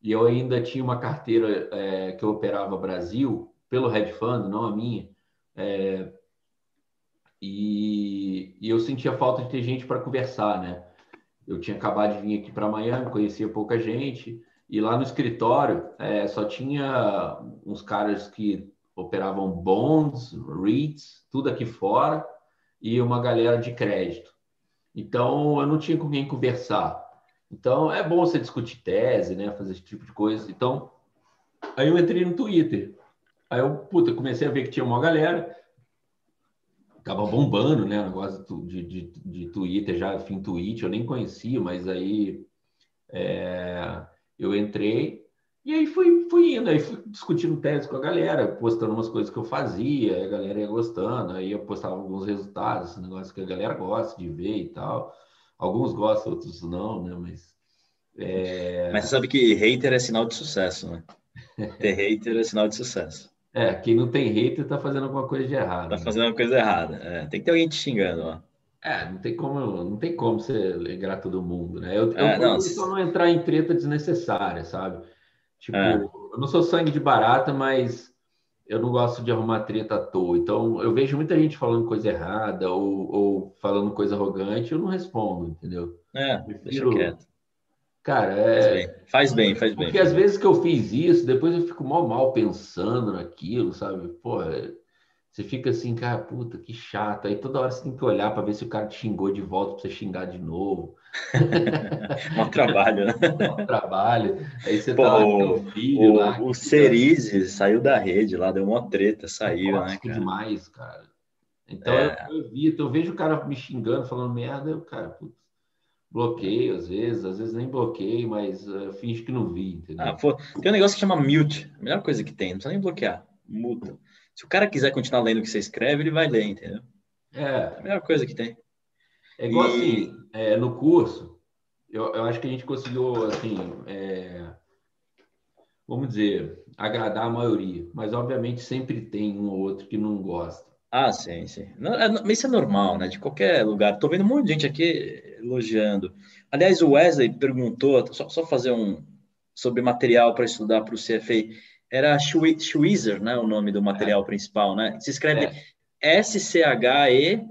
e eu ainda tinha uma carteira é, que eu operava Brasil, pelo hedge fund, não a minha, é, e, e, eu sentia falta de ter gente para conversar, né? Eu tinha acabado de vir aqui para Miami, conhecia pouca gente, e lá no escritório é, só tinha uns caras que operavam bonds, REITs, tudo aqui fora, e uma galera de crédito. Então, eu não tinha com quem conversar. Então, é bom você discutir tese, né? Fazer esse tipo de coisa. Então, aí eu entrei no Twitter. Aí eu, puta, comecei a ver que tinha uma galera. Tava bombando, né? O negócio de, de, de Twitter, já fim tweet, eu nem conhecia, mas aí é, eu entrei e aí fui, fui indo, aí fui discutindo tese com a galera, postando umas coisas que eu fazia, a galera ia gostando, aí eu postava alguns resultados, negócio que a galera gosta de ver e tal. Alguns gostam, outros não, né? Mas. É... Mas você sabe que hater é sinal de sucesso, né? Ter hater é sinal de sucesso. É, quem não tem hater tá fazendo alguma coisa de errado. Tá né? fazendo alguma coisa errada. É, tem que ter alguém te xingando lá. É, não tem como, não tem como você alegrar todo mundo, né? Eu, é, eu não, só não entrar em treta desnecessária, sabe? Tipo, é. eu não sou sangue de barata, mas eu não gosto de arrumar treta à toa. Então, eu vejo muita gente falando coisa errada ou, ou falando coisa arrogante, eu não respondo, entendeu? É, Prefiro... deixa quieto. Cara, é... Faz bem, faz bem. Porque às vezes que eu fiz isso, depois eu fico mal mal pensando naquilo, sabe? Pô, você fica assim, cara, puta, que chato. Aí toda hora você tem que olhar para ver se o cara te xingou de volta para você xingar de novo. Mal trabalho, né? Mal trabalho. Aí você Pô, tá lá com o filho o, lá. O Cerise saiu da rede lá, deu uma treta, saiu, né, cara? demais, cara. Então é. eu, evito, eu vejo o cara me xingando, falando merda, eu, cara, putz, bloqueio às vezes, às vezes nem bloqueio, mas uh, finge que não vi, entendeu? Ah, pô, tem um negócio que chama mute, a melhor coisa que tem, não precisa nem bloquear, muda. Se o cara quiser continuar lendo o que você escreve, ele vai ler, entendeu? É. é a melhor coisa que tem. É igual e... assim, é, no curso, eu, eu, acho que a gente conseguiu, assim, é, vamos dizer, agradar a maioria, mas obviamente sempre tem um ou outro que não gosta. Ah, sim, sim. Não, é, isso é normal, né? De qualquer lugar. Tô vendo um monte de gente aqui elogiando. Aliás, o Wesley perguntou, só, só fazer um sobre material para estudar para o CFA era Schweizer, né? O nome do material é. principal, né? Se escreve é. S-C-H-E.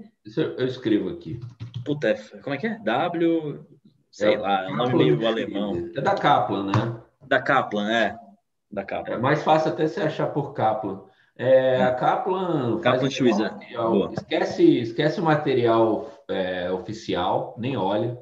Eu escrevo aqui. Puta, é, como é que é? W. Sei é, lá, é um nome meio alemão. É da Kaplan, né? Da Kaplan, é. Da Kaplan. É mais fácil até se achar por Kaplan. É, a Kaplan. Kaplan Schweizer. Esquece, esquece o material é, oficial, nem olha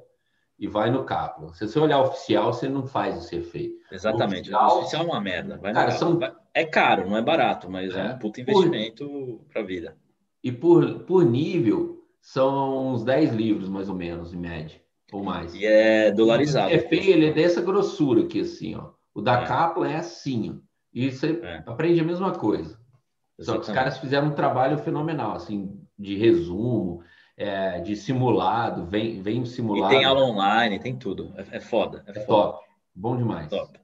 e vai no Kaplan. Se você olhar oficial, você não faz o ser feito. Exatamente. O oficial, oficial é uma merda. Vai cara, são... É caro, não é barato, mas é, é um puto investimento por... para a vida. E por, por nível, são uns 10 livros, mais ou menos, em média, ou mais. E é dolarizado. O feio, ele é dessa grossura aqui, assim, ó. O da é. Kaplan é assim, ó. E você é. aprende a mesma coisa. Exatamente. Só que os caras fizeram um trabalho fenomenal, assim, de resumo, é, de simulado, vem, vem simulado. E tem aula online, tem tudo. É, é foda. É, é foda. top. Bom demais. Top.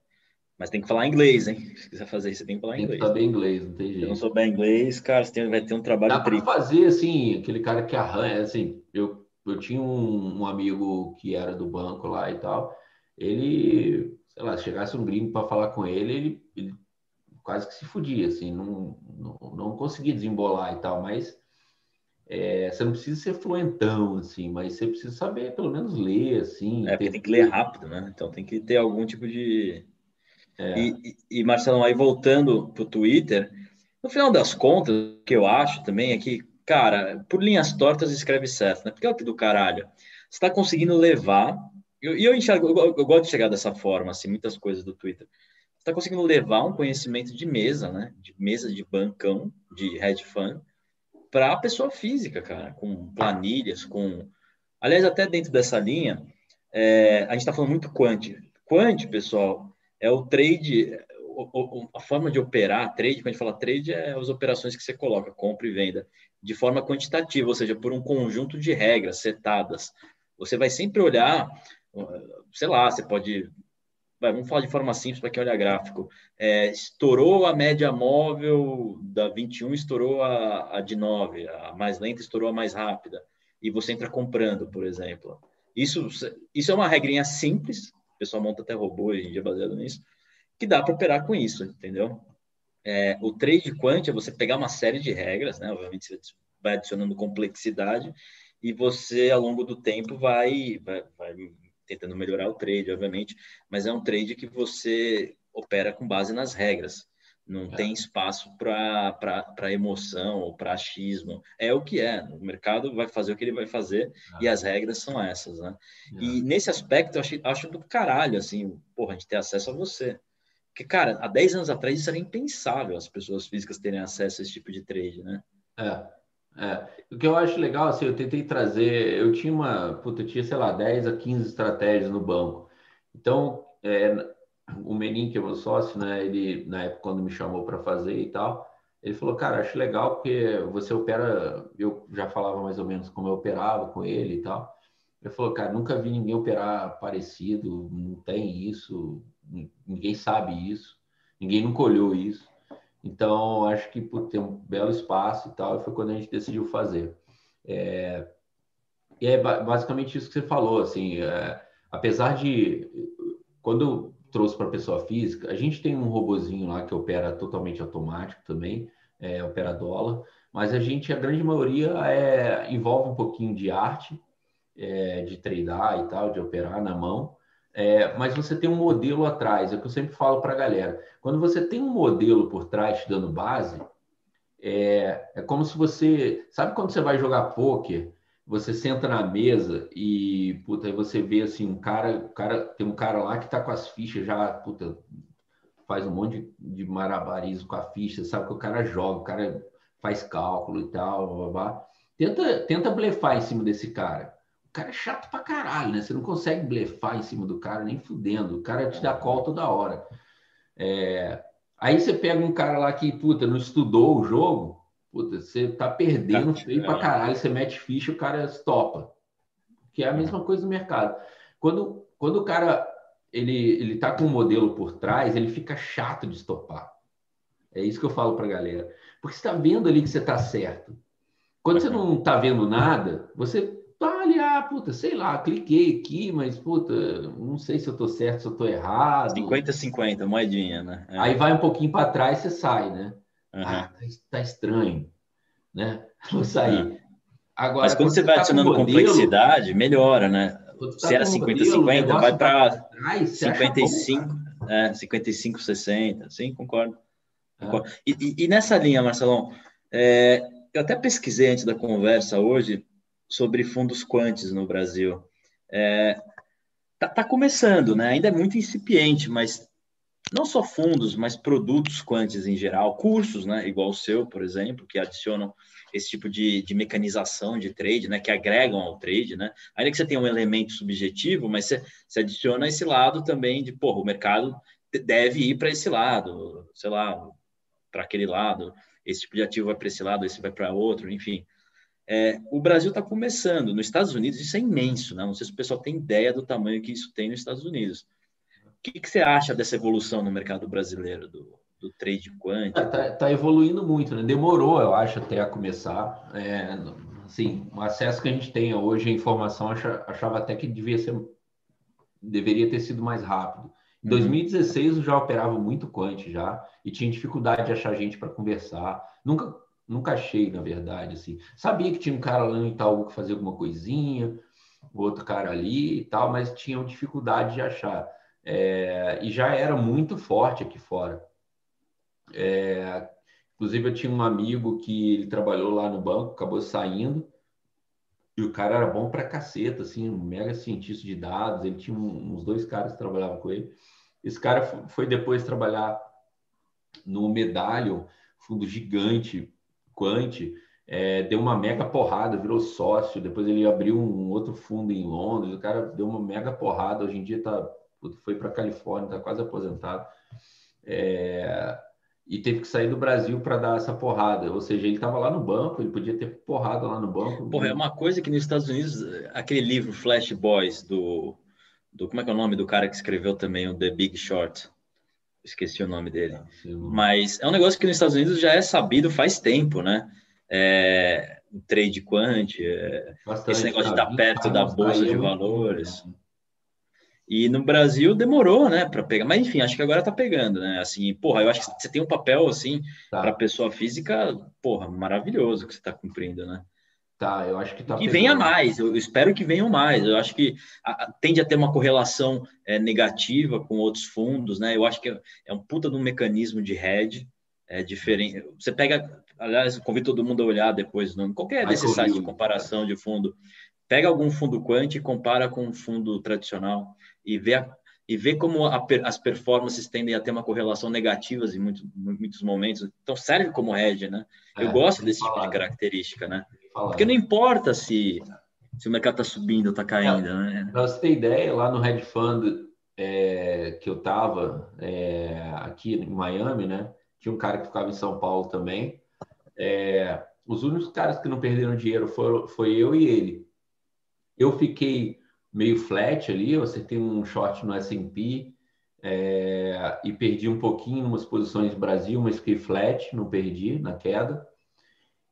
Mas tem que falar inglês, hein? Se quiser fazer isso, tem que falar tem inglês. Tem que saber inglês, não tem jeito. Se eu não souber inglês, cara, você tem, vai ter um trabalho Dá para fazer, assim, aquele cara que arranha, assim, eu, eu tinha um, um, amigo que era do banco lá e tal, ele, sei lá, se chegasse um gringo para falar com ele, ele, ele, quase que se fudia, assim, não, não, não conseguia desembolar e tal, mas é, você não precisa ser fluentão, assim, mas você precisa saber pelo menos ler, assim. É, porque tem que ler rápido, né? Então tem que ter algum tipo de. É. E, e, e, Marcelo, aí voltando para o Twitter, no final das contas, o que eu acho também é que, cara, por linhas tortas escreve certo, né? Porque é o que do caralho. Você está conseguindo levar. E eu, eu, enxergo, eu, eu, gosto de chegar dessa forma, assim, muitas coisas do Twitter. Você está conseguindo levar um conhecimento de mesa, né? De mesa de bancão, de hedge fund para a pessoa física, cara, com planilhas, com. Aliás, até dentro dessa linha, é, a gente está falando muito quant. Quant, pessoal, é o trade, a forma de operar trade, quando a gente fala trade, é as operações que você coloca, compra e venda, de forma quantitativa, ou seja, por um conjunto de regras setadas. Você vai sempre olhar, sei lá, você pode vamos falar de forma simples para quem olha gráfico. É, estourou a média móvel da 21, estourou a, a de 9, a mais lenta estourou a mais rápida. E você entra comprando, por exemplo. Isso, isso é uma regrinha simples, o pessoal monta até robô hoje em dia baseado nisso, que dá para operar com isso, entendeu? É, o trade quant é você pegar uma série de regras, né? Obviamente você vai adicionando complexidade e você, ao longo do tempo, vai, vai, vai tentando melhorar o trade, obviamente, mas é um trade que você opera com base nas regras. Não é. tem espaço para emoção ou para achismo. É o que é. O mercado vai fazer o que ele vai fazer é. e as regras são essas, né? É. E nesse aspecto, eu acho, acho do caralho, assim, porra, a gente ter acesso a você. Porque, cara, há 10 anos atrás isso era impensável, as pessoas físicas terem acesso a esse tipo de trade, né? É. É, o que eu acho legal, assim, eu tentei trazer, eu tinha uma, puta, tinha, sei lá, 10 a 15 estratégias no banco. Então, é, o Menin, que é meu sócio, né, ele, na época, quando me chamou para fazer e tal, ele falou, cara, acho legal porque você opera, eu já falava mais ou menos como eu operava com ele e tal. Ele falou, cara, nunca vi ninguém operar parecido, não tem isso, ninguém sabe isso, ninguém nunca olhou isso. Então, acho que por ter um belo espaço e tal, foi quando a gente decidiu fazer. É... E é basicamente isso que você falou, assim, é, apesar de quando trouxe para pessoa física, a gente tem um robozinho lá que opera totalmente automático também, é, opera dólar, mas a gente, a grande maioria, é, envolve um pouquinho de arte, é, de treinar e tal, de operar na mão, é, mas você tem um modelo atrás, é o que eu sempre falo para a galera. Quando você tem um modelo por trás te dando base, é, é como se você. Sabe quando você vai jogar pôquer? Você senta na mesa e puta, aí você vê assim, um cara, cara, tem um cara lá que tá com as fichas já, puta, faz um monte de, de marabarismo com a ficha, sabe que o cara joga, o cara faz cálculo e tal, blá, blá, blá. Tenta, tenta blefar em cima desse cara. O cara é chato pra caralho, né? Você não consegue blefar em cima do cara nem fudendo. O cara te dá call toda hora. É... Aí você pega um cara lá que, puta, não estudou o jogo, puta, você tá perdendo feio pra caralho, você mete ficha, o cara topa. Que é a mesma coisa no mercado. Quando, quando o cara ele, ele tá com um modelo por trás, ele fica chato de estopar. É isso que eu falo pra galera. Porque você está vendo ali que você está certo. Quando você não está vendo nada, você tá puta, sei lá, cliquei aqui, mas, puta, não sei se eu estou certo, se eu estou errado. 50-50, moedinha, né? É. Aí vai um pouquinho para trás, você sai, né? Uhum. Ah, tá, tá estranho, né? Vou sair. É. Agora, mas quando, quando você vai tá adicionando modelo, complexidade, melhora, né? Tá se era 50-50, vai para 55, é, 55-60, sim, concordo. E, e, e, nessa linha, Marcelão, é, eu até pesquisei antes da conversa hoje sobre fundos quantes no Brasil. É, tá, tá, começando, né? Ainda é muito incipiente, mas não só fundos, mas produtos quantes em geral, cursos, né? Igual o seu, por exemplo, que adicionam esse tipo de, de mecanização de trade, né? Que agregam ao trade, né? Ainda que você tenha um elemento subjetivo, mas você, você adiciona esse lado também de, porra, o mercado deve ir para esse lado, sei lá, para aquele lado, esse tipo de ativo vai para esse lado, esse vai para outro, enfim. É, o Brasil está começando. Nos Estados Unidos isso é imenso, né? Não sei se o pessoal tem ideia do tamanho que isso tem nos Estados Unidos. O que, que você acha dessa evolução no mercado brasileiro, do, do trade quântico? Está é, tá evoluindo muito, né? Demorou, eu acho, até a começar. É, assim, o acesso que a gente tem hoje à informação, achava até que devia ser, deveria ter sido mais rápido. Em 2016 uhum. eu já operava muito quant já e tinha dificuldade de achar gente para conversar. Nunca, nunca achei, na verdade, assim. Sabia que tinha um cara lá no Itaú que fazia alguma coisinha, outro cara ali e tal, mas tinham dificuldade de achar. É, e já era muito forte aqui fora. É, inclusive, eu tinha um amigo que ele trabalhou lá no banco, acabou saindo, e o cara era bom pra caceta, assim, um mega cientista de dados. Ele tinha uns dois caras que trabalhavam com ele. Esse cara foi depois trabalhar no Medallion, fundo gigante, Quant, é, deu uma mega porrada, virou sócio. Depois ele abriu um outro fundo em Londres. O cara deu uma mega porrada. Hoje em dia tá, foi para Califórnia, está quase aposentado. É, e teve que sair do Brasil para dar essa porrada. Ou seja, ele estava lá no banco, ele podia ter porrada lá no banco. Porra, é uma coisa que nos Estados Unidos, aquele livro Flash Boys do, do como é que é o nome do cara que escreveu também o The Big Short? Esqueci o nome dele. Mas é um negócio que nos Estados Unidos já é sabido faz tempo, né? É, o trade quant, é, esse negócio de estar perto da bolsa de valores. E no Brasil demorou, né, para pegar. Mas enfim, acho que agora tá pegando, né? Assim, porra, eu acho que você tem um papel assim tá. para pessoa física, porra, maravilhoso que você está cumprindo, né? Tá, eu acho que tá. Que venha mais, eu espero que venham mais. Eu acho que tende a ter uma correlação é, negativa com outros fundos, né? Eu acho que é, é um puta de um mecanismo de hedge, é diferente. Você pega, aliás, convido todo mundo a olhar depois, não, qualquer desses sites de comparação de fundo, pega algum fundo quant e compara com um fundo tradicional e vê, a, e vê como a, as performances tendem a ter uma correlação negativa em muito, muitos momentos. Então, serve como hedge, né? Eu é, gosto desse tipo de característica, né? Porque não importa se, se o mercado está subindo ou está caindo, né? Para você ter ideia, lá no hedge fund é, que eu estava é, aqui em Miami, né? Tinha um cara que ficava em São Paulo também. É, os únicos caras que não perderam dinheiro foram, foi eu e ele. Eu fiquei meio flat ali, eu acertei um short no S&P é, e perdi um pouquinho em umas posições Brasil, mas fiquei flat, não perdi na queda.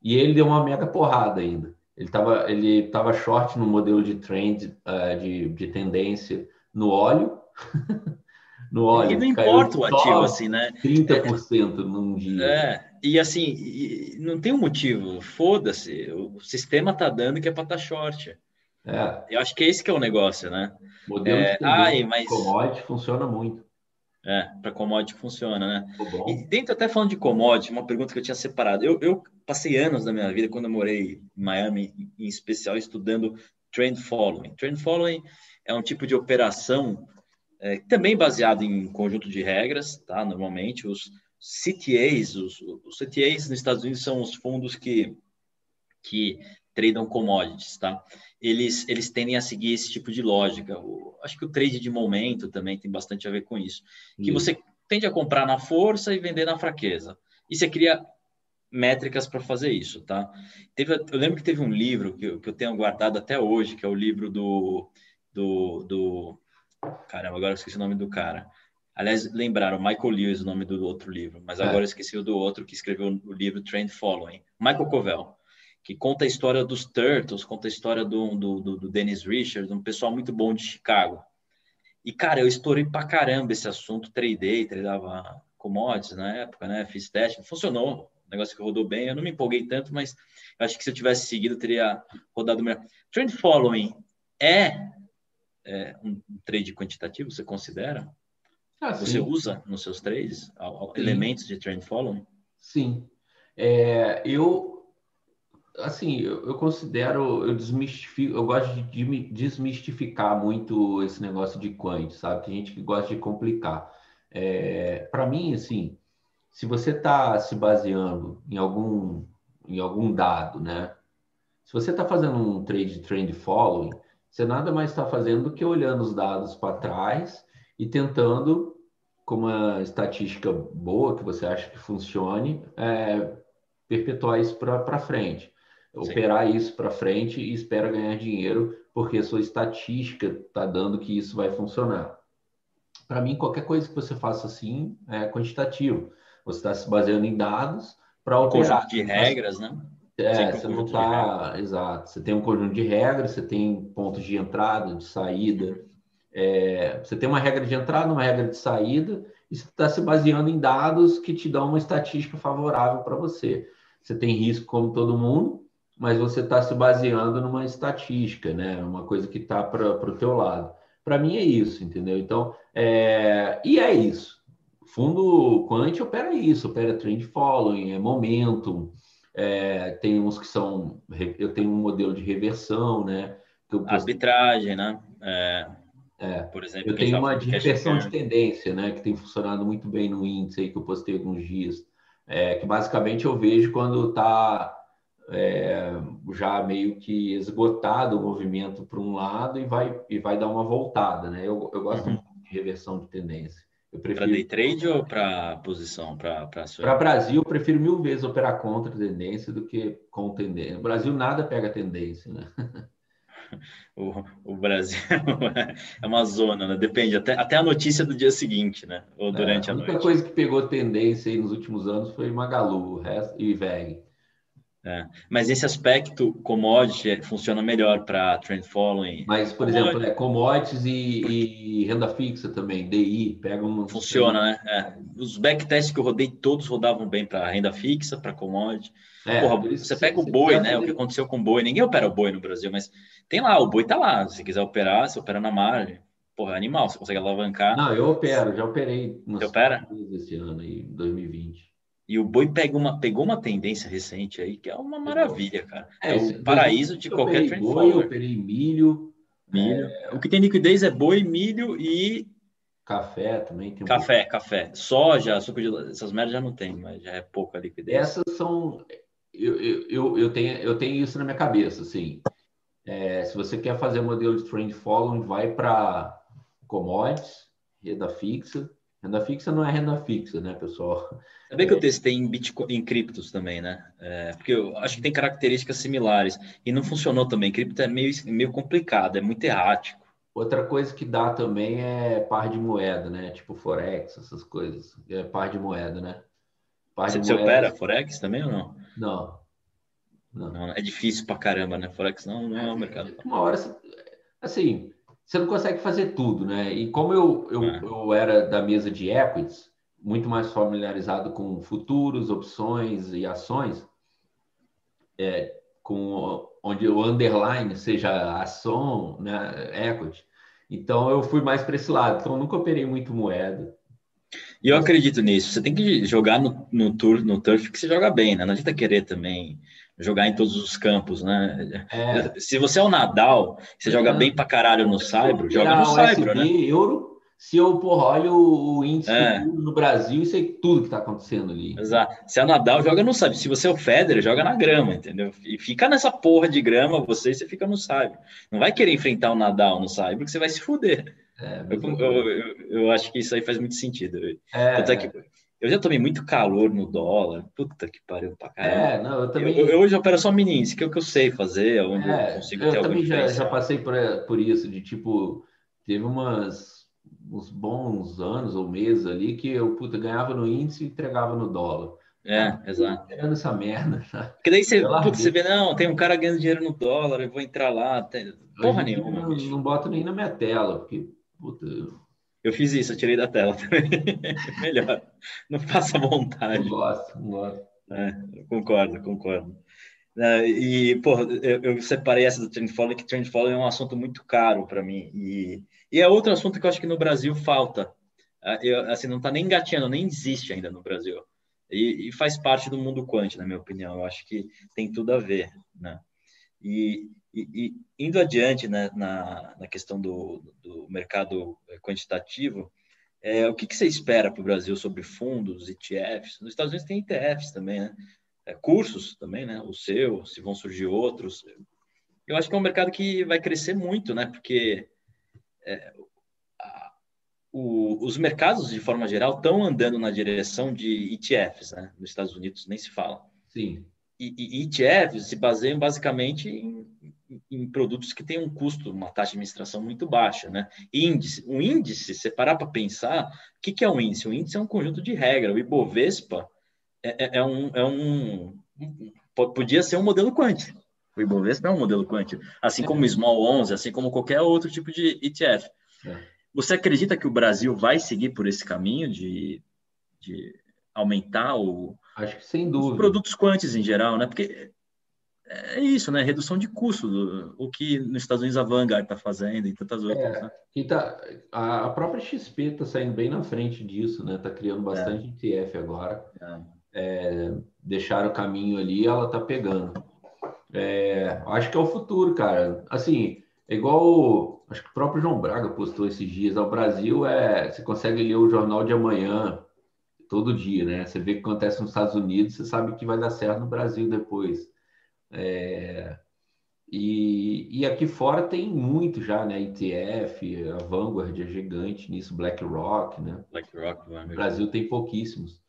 E ele deu uma mega porrada ainda. Ele estava ele tava short no modelo de trend, uh, de, de tendência no óleo. no óleo. E não importa o ativo, assim, né? 30% é, num dia. É, e assim, e não tem um motivo. Foda-se, o sistema tá dando que é para estar tá short. É. Eu acho que é esse que é o negócio, né? Modelo é, de ai, mas... commodity funciona muito. É, para commodity funciona, né? E dentro, até falando de commodity, uma pergunta que eu tinha separado. Eu, eu passei anos da minha vida, quando eu morei em Miami, em especial, estudando trend following. Trend following é um tipo de operação é, também baseado em conjunto de regras, tá? Normalmente, os CTAs, os, os CTAs nos Estados Unidos são os fundos que, que tradam commodities, tá? Eles, eles tendem a seguir esse tipo de lógica. O, acho que o trade de momento também tem bastante a ver com isso. Que você tende a comprar na força e vender na fraqueza. E você cria métricas para fazer isso, tá? Teve, eu lembro que teve um livro que eu, que eu tenho guardado até hoje, que é o livro do, do, do... Caramba, agora eu esqueci o nome do cara. Aliás, lembraram, Michael Lewis, o nome do outro livro, mas agora é. eu esqueci o do outro que escreveu o livro Trend Following. Michael Covell que conta a história dos Turtles, conta a história do, do, do, Dennis Richards, um pessoal muito bom de Chicago. E, cara, eu estourei pra caramba esse assunto, tradei, tradava commodities na época, né? Fiz teste, funcionou, negócio que rodou bem. Eu não me empolguei tanto, mas acho que se eu tivesse seguido, teria rodado melhor. Trend following é, é um trade quantitativo, você considera? Ah, você usa nos seus trades elementos de trend following? Sim. É, eu assim, eu, eu, considero, eu desmistifico, eu gosto de desmistificar muito esse negócio de quant, sabe? Tem gente que gosta de complicar. É, para mim, assim, se você está se baseando em algum, em algum dado, né? Se você está fazendo um trade trend following, você nada mais está fazendo do que olhando os dados para trás e tentando, com uma estatística boa que você acha que funcione, é, perpetuar isso para frente operar Sim. isso para frente e espera ganhar dinheiro, porque a sua estatística está dando que isso vai funcionar. Para mim, qualquer coisa que você faça assim é quantitativo. Você está se baseando em dados para operar. Conjunto de regras, né? É, você não está. Exato. Você tem um conjunto de regras, você tem pontos de entrada, de saída. É, você tem uma regra de entrada, uma regra de saída, e você está se baseando em dados que te dão uma estatística favorável para você. Você tem risco como todo mundo, mas você está se baseando numa estatística, né? Uma coisa que está para o teu lado. Para mim é isso, entendeu? Então, é... e é isso. Fundo quant opera isso, opera trend following, é momentum, é... tem uns que são, eu tenho um modelo de reversão, né? Eu... Arbitragem, né? É... É, por exemplo, eu tenho uma de reversão de tendência, né, que tem funcionado muito bem no índice aí que eu postei alguns dias, é, que basicamente eu vejo quando está é, já meio que esgotado o movimento para um lado e vai, e vai dar uma voltada, né? Eu, eu gosto uhum. de reversão de tendência. Prefiro... Para day trade ou para posição? Para Para Brasil, eu prefiro mil vezes operar contra tendência do que com tendência. No Brasil, nada pega tendência, né? O, o Brasil é uma zona, né? Depende, até, até a notícia do dia seguinte, né? Ou durante é, a, a noite. A única coisa que pegou tendência aí nos últimos anos foi Magalu o resto, e VEG. É. Mas esse aspecto commodity funciona melhor para trend following. Mas, por commodity. exemplo, é, commodities e, e, renda fixa também, DI, pegam. Funciona, né? É. Os backtests que eu rodei, todos rodavam bem para renda fixa, para commodity. É, Porra, você pega o boi, né? O que aconteceu com o boi? Ninguém opera o boi no Brasil, mas tem lá, o boi tá lá. Se quiser operar, você opera na margem. Porra, é animal, você consegue alavancar. Não, eu opero, já operei você opera? esse ano aí, 2020. E o boi pega uma, pegou uma tendência recente aí que é uma maravilha, cara. É, é o paraíso de qualquer trend boi, Eu operei milho. Milho. É... O que tem liquidez é boi, milho e. Café também tem. Café, um... café. Soja, suco de. Essas merdas já não tem, mas já é pouca liquidez. Essas são. Eu, eu, eu, tenho, eu tenho isso na minha cabeça, assim. É, se você quer fazer modelo de trend following, vai para commodities, renda fixa, Renda fixa não é renda fixa, né, pessoal? Sabia que eu testei em Bitcoin, em criptos também, né? É, porque eu acho que tem características similares. E não funcionou também. Cripto é meio, meio complicado, é muito errático. Outra coisa que dá também é par de moeda, né? Tipo Forex, essas coisas. É par de moeda, né? Par você, de você moeda... opera Forex também ou não? Não. Não. não. é difícil pra caramba, né? Forex não, não é um mercado. Uma hora, assim, você não consegue fazer tudo, né? E como eu, eu, é. eu era da mesa de equities, muito mais familiarizado com futuros, opções e ações, é, com onde o underline seja ação, né, equity. Então eu fui mais para esse lado. Então nunca operei muito moeda. E eu acredito nisso. Você tem que jogar no, no, tour, no turf que você joga bem, né? Não adianta querer também jogar em todos os campos, né? É. Se você é o Nadal, você é. joga bem pra caralho no Saibro, joga no Saibro, né? Euro, se eu, porra, olho o índice é. no Brasil e sei tudo que tá acontecendo ali. Exato. Se é o Nadal, joga no Saibro. Se você é o Federer, joga na grama, entendeu? E fica nessa porra de grama, você, você fica no Saibro. Não vai querer enfrentar o Nadal no Saibro, porque você vai se fuder. É, eu, eu, eu, eu, acho que isso aí faz muito sentido. É, Tanto é que eu já tomei muito calor no dólar. Puta que pariu pra caramba. É, não, eu também. Eu, eu hoje opero só índice, que é o que eu sei fazer, onde é, eu consigo eu ter também já, já, passei por, por isso, de tipo, teve umas uns bons anos ou meses ali que eu puta, ganhava no índice e entregava no dólar. É, exato. Pegando essa merda. Porque daí você, puta, você vê, não, tem um cara ganhando dinheiro no dólar, eu vou entrar lá. Tem... Porra nenhuma. Não, não boto nem na minha tela, porque, puta, eu fiz isso, eu tirei da tela também. Melhor. Não faça vontade. Não gosto, não gosto. É, concordo, concordo. É, e, pô, eu, eu, separei essa do Trend Following, que Trend Following é um assunto muito caro para mim. E, e é outro assunto que eu acho que no Brasil falta. É, eu, assim, não está nem engateando, nem existe ainda no Brasil. E, e, faz parte do mundo quântico, na minha opinião. Eu acho que tem tudo a ver, né? E, e, e indo adiante né, na, na questão do, do mercado quantitativo, é, o que, que você espera para o Brasil sobre fundos, ETFs? Nos Estados Unidos tem ETFs também, né? É, cursos também, né? O seu, se vão surgir outros. Eu acho que é um mercado que vai crescer muito, né? Porque é, a, o, os mercados, de forma geral, estão andando na direção de ETFs, né? Nos Estados Unidos nem se fala. Sim. E, e ETFs se baseiam basicamente em em produtos que têm um custo, uma taxa de administração muito baixa, né? Índice, um índice, se parar para pensar, o que, que é um índice? Um índice é um conjunto de regras. O Ibovespa é, é, é um, é um, podia ser um modelo quântico. O Ibovespa é um modelo quântico, assim como o Small 11, assim como qualquer outro tipo de ETF. É. Você acredita que o Brasil vai seguir por esse caminho de, de aumentar o, Acho que sem dúvida. Os produtos quantes em geral, né? Porque é isso, né? Redução de custo, do, o que nos Estados Unidos a Vanguard está fazendo e tantas outras. É, né? e tá, a, própria XP está saindo bem na frente disso, né? Está criando bastante é. ETF agora. É. É, deixaram o caminho ali, ela está pegando. É, acho que é o futuro, cara. Assim, é igual acho que o próprio João Braga postou esses dias. O Brasil é, você consegue ler o jornal de amanhã todo dia, né? Você vê o que acontece nos Estados Unidos, você sabe que vai dar certo no Brasil depois. É, e, e, aqui fora tem muito já, né? ETF, a Vanguard é gigante nisso, BlackRock, né? BlackRock, O Brasil tem pouquíssimos.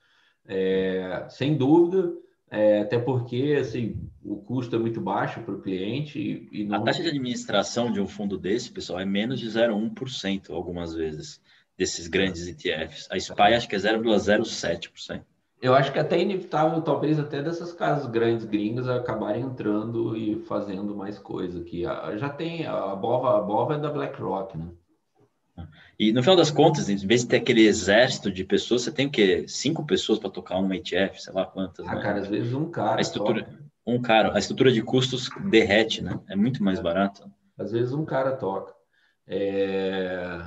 É, sem dúvida, é, até porque assim, o custo é muito baixo para o cliente. E, e não... A taxa de administração de um fundo desse, pessoal, é menos de 0,1% algumas vezes, desses grandes ETFs. A SPY acho que é 0,07%. Eu acho que é até inevitável, talvez até dessas casas grandes gringas acabarem entrando e fazendo mais coisa aqui. Já tem a Bova, a Bova é da BlackRock, né? E no final das contas, em vez de ter aquele exército de pessoas, você tem o quê? Cinco pessoas para tocar um ETF, sei lá quantas. Ah, né? cara, às vezes um cara. A estrutura, toca. um cara, a estrutura de custos derrete, né? É muito mais é. barato. Às vezes um cara toca. É...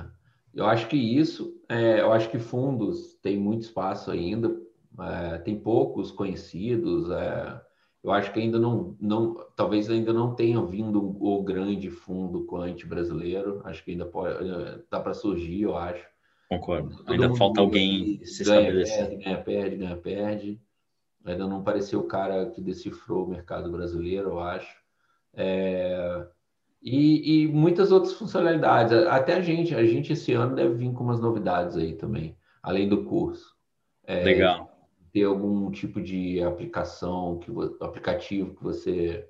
Eu acho que isso, é... eu acho que fundos tem muito espaço ainda é, tem poucos conhecidos. É, eu acho que ainda não, não, talvez ainda não tenha vindo o grande fundo quant brasileiro. Acho que ainda pode, dá para surgir, eu acho. Concordo. Todo ainda falta alguém se ganha, estabelecer. Perde, ganha, perde, ganha, perde. Ainda não apareceu o cara que decifrou o mercado brasileiro, eu acho. É, e, e, muitas outras funcionalidades. Até a gente, a gente esse ano deve vir com umas novidades aí também, além do curso. É, Legal ter algum tipo de aplicação, que, aplicativo que você.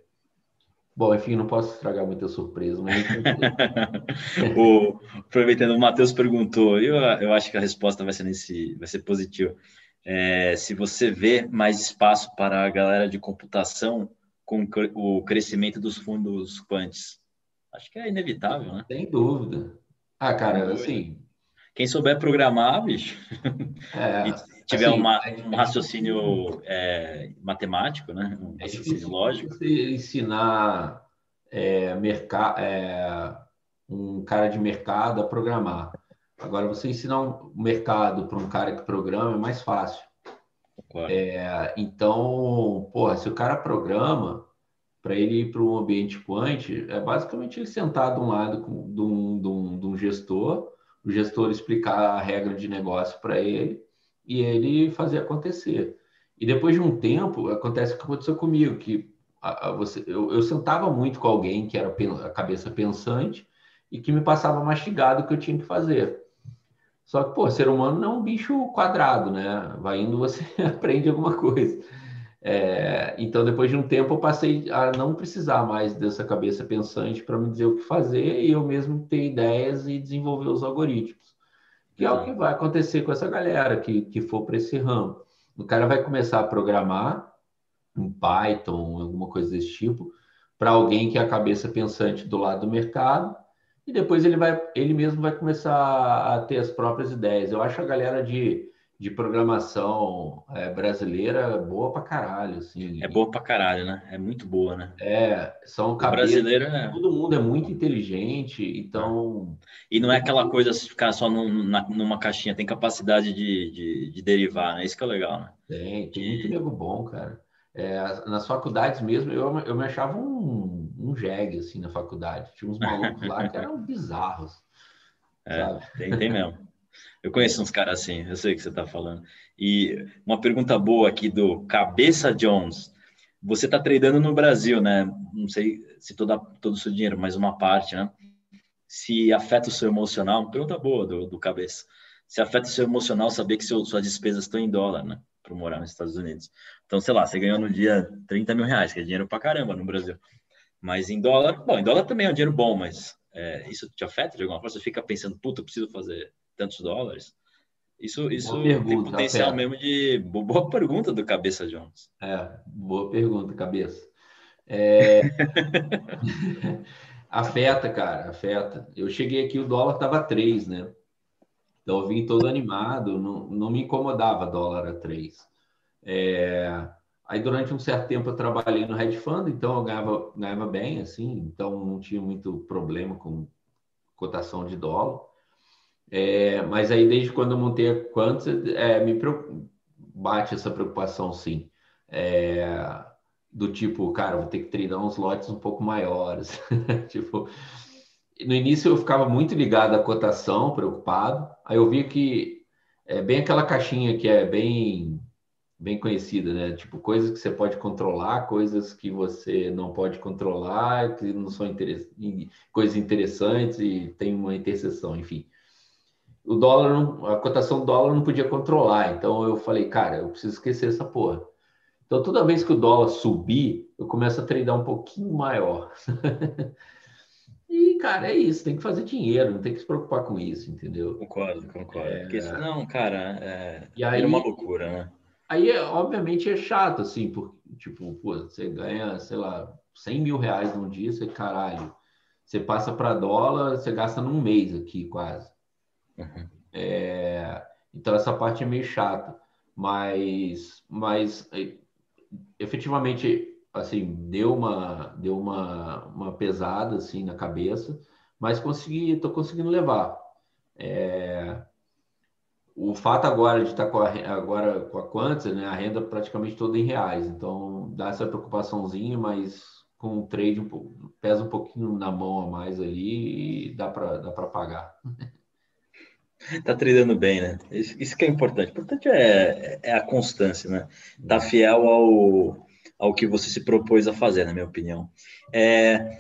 Bom, enfim, não posso estragar muita surpresa, mas. o, aproveitando, o Matheus perguntou, eu, eu acho que a resposta vai ser, nesse, vai ser positiva. É, se você vê mais espaço para a galera de computação com o crescimento dos fundos quantes? Acho que é inevitável, né? Sem dúvida. Ah, cara, assim. Quem souber programar, bicho, é, tiver assim, uma, um raciocínio é, matemático, né? Um é raciocínio lógico. Você ensinar é, é, um cara de mercado a programar. Agora, você ensinar um mercado para um cara que programa é mais fácil. Claro. É, então, porra, se o cara programa, para ele ir para um ambiente quant, é basicamente ele sentar de um lado com, de, um, de, um, de um gestor, o gestor explicar a regra de negócio para ele e ele fazer acontecer. E depois de um tempo, acontece o que aconteceu comigo, que a, a, você, eu, eu, sentava muito com alguém que era a cabeça pensante e que me passava mastigado o que eu tinha que fazer. Só que, pô, ser humano não é um bicho quadrado, né? Vai indo, você aprende alguma coisa. É, então, depois de um tempo, eu passei a não precisar mais dessa cabeça pensante para me dizer o que fazer e eu mesmo ter ideias e desenvolver os algoritmos. Que é o que vai acontecer com essa galera que, que for para esse ramo. O cara vai começar a programar em Python, alguma coisa desse tipo, para alguém que é a cabeça pensante do lado do mercado, e depois ele vai, ele mesmo vai começar a ter as próprias ideias. Eu acho a galera de de programação é, brasileira boa pra caralho, assim. É boa pra caralho, né? É muito boa, né? É, são cabeças... Brasileiro, é... Todo mundo é muito inteligente, então... E não é aquela coisa de ficar só num, na, numa caixinha, tem capacidade de, de, de, derivar, né? Isso que é legal, né? Tem, tem muito nego bom, cara. É, nas faculdades mesmo, eu, eu me achava um, um jegue, assim, na faculdade. Tinha uns malucos lá que eram bizarros. É, tem, tem mesmo. Eu conheço uns caras assim, eu sei o que você está falando. E uma pergunta boa aqui do Cabeça Jones. Você está tradando no Brasil, né? Não sei se toda, todo o seu dinheiro, mas uma parte, né? Se afeta o seu emocional, pergunta boa do, do Cabeça. Se afeta o seu emocional saber que seu, suas despesas estão em dólar, né? Para morar nos Estados Unidos. Então, sei lá, você ganhou no dia 30 mil reais, que é dinheiro para caramba no Brasil. Mas em dólar, bom, em dólar também é um dinheiro bom, mas é, isso te afeta de alguma forma? Você fica pensando, puta, eu preciso fazer tantos dólares? Isso, isso pergunta, tem potencial mesmo de. Boa pergunta do Cabeça Jones. É, boa pergunta, Cabeça. É... afeta, cara, afeta. Eu cheguei aqui, o dólar estava 3, né? Então eu vim todo animado, não, não me incomodava dólar a 3. É... Aí durante um certo tempo eu trabalhei no hedge fund, então eu ganhava, ganhava bem, assim, então não tinha muito problema com cotação de dólar. É, mas aí, desde quando eu montei a Quantos, é, me bate essa preocupação, sim. É, do tipo, cara, vou ter que treinar uns lotes um pouco maiores. tipo, no início eu ficava muito ligado à cotação, preocupado. Aí eu vi que é bem aquela caixinha que é bem bem conhecida, né? Tipo, coisas que você pode controlar, coisas que você não pode controlar, que não são coisas interessantes e tem uma interseção, enfim o dólar, a cotação do dólar não podia controlar. Então eu falei, cara, eu preciso esquecer essa porra. Então toda vez que o dólar subir, eu começo a treinar um pouquinho maior. e, cara, é isso, tem que fazer dinheiro, não tem que se preocupar com isso, entendeu? Concordo, concordo. É... Porque senão, cara, é, e aí, uma loucura, né? Aí, obviamente, é chato, assim, porque, tipo, pô, você ganha, sei lá, 100 mil reais num dia, você, caralho, você passa para dólar, você gasta num mês aqui, quase. Uhum. É, então essa parte é meio chata, mas, mas é, efetivamente assim deu uma deu uma, uma pesada assim na cabeça, mas consegui, estou conseguindo levar. É, o fato agora de estar tá com a, agora com a Quantas, né, a renda praticamente toda em reais, então dá essa preocupaçãozinha, mas com o trade um pesa um pouquinho na mão a mais ali e dá para dá para pagar. Tá treinando bem, né? Isso, isso, que é importante. O importante é, é a constância, né? Tá fiel ao, ao que você se propôs a fazer, na minha opinião. É,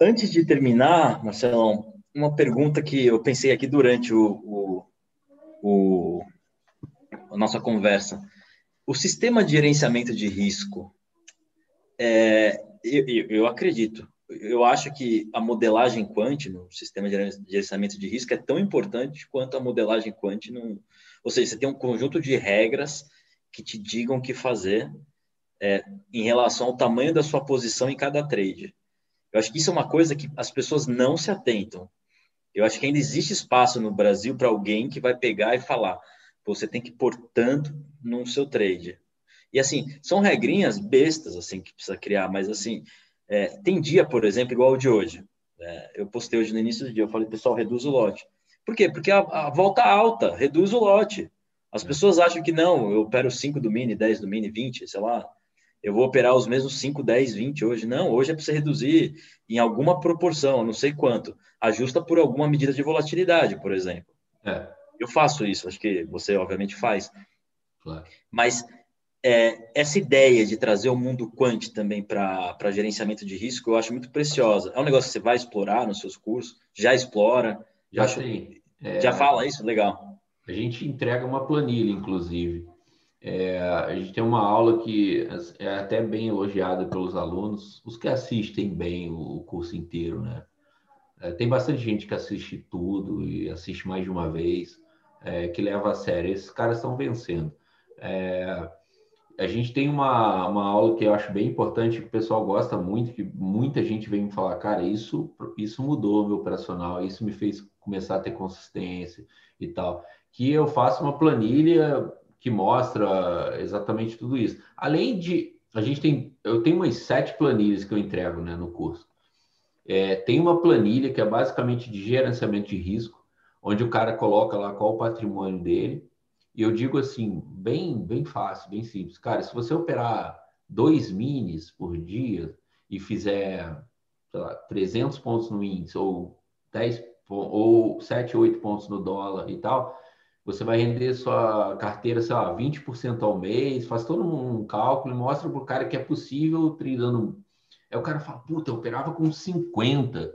antes de terminar, Marcelão, uma pergunta que eu pensei aqui durante o, o, o a nossa conversa. O sistema de gerenciamento de risco, é, eu, eu acredito, eu acho que a modelagem quant no sistema de gerenciamento de risco é tão importante quanto a modelagem quant no, ou seja, você tem um conjunto de regras que te digam o que fazer é, em relação ao tamanho da sua posição em cada trade. Eu acho que isso é uma coisa que as pessoas não se atentam. Eu acho que ainda existe espaço no Brasil para alguém que vai pegar e falar: você tem que pôr tanto no seu trade. E assim, são regrinhas bestas assim que precisa criar, mas assim, é, tem dia, por exemplo, igual o de hoje. É, eu postei hoje no início do dia, eu falei, pessoal, reduz o lote. Por quê? Porque a, a volta alta, reduz o lote. As é. pessoas acham que não, eu opero 5 do mini, 10 do mini, 20, sei lá, eu vou operar os mesmos 5, 10, 20 hoje. Não, hoje é para você reduzir em alguma proporção, não sei quanto. Ajusta por alguma medida de volatilidade, por exemplo. É. Eu faço isso, acho que você obviamente faz. Claro. Mas é, essa ideia de trazer o mundo quant também para gerenciamento de risco, eu acho muito preciosa. É um negócio que você vai explorar nos seus cursos, já explora, já, acho, é, já fala isso, legal. A gente entrega uma planilha, inclusive. É, a gente tem uma aula que é até bem elogiada pelos alunos, os que assistem bem o, o curso inteiro, né? É, tem bastante gente que assiste tudo e assiste mais de uma vez, é, que leva a sério. Esses caras estão vencendo. É, a gente tem uma, uma aula que eu acho bem importante, que o pessoal gosta muito, que muita gente vem me falar, cara, isso, isso mudou meu operacional, isso me fez começar a ter consistência e tal. Que eu faço uma planilha que mostra exatamente tudo isso. Além de, a gente tem, eu tenho umas sete planilhas que eu entrego né, no curso. É, tem uma planilha que é basicamente de gerenciamento de risco, onde o cara coloca lá qual o patrimônio dele. E eu digo assim, bem, bem fácil, bem simples. Cara, se você operar dois minis por dia e fizer lá, 300 pontos no índice ou 10 ou 7, 8 pontos no dólar e tal, você vai render sua carteira, sei lá, 20% ao mês, faz todo um cálculo e mostra para o cara que é possível trilhando. Aí o cara fala, puta, eu operava com 50.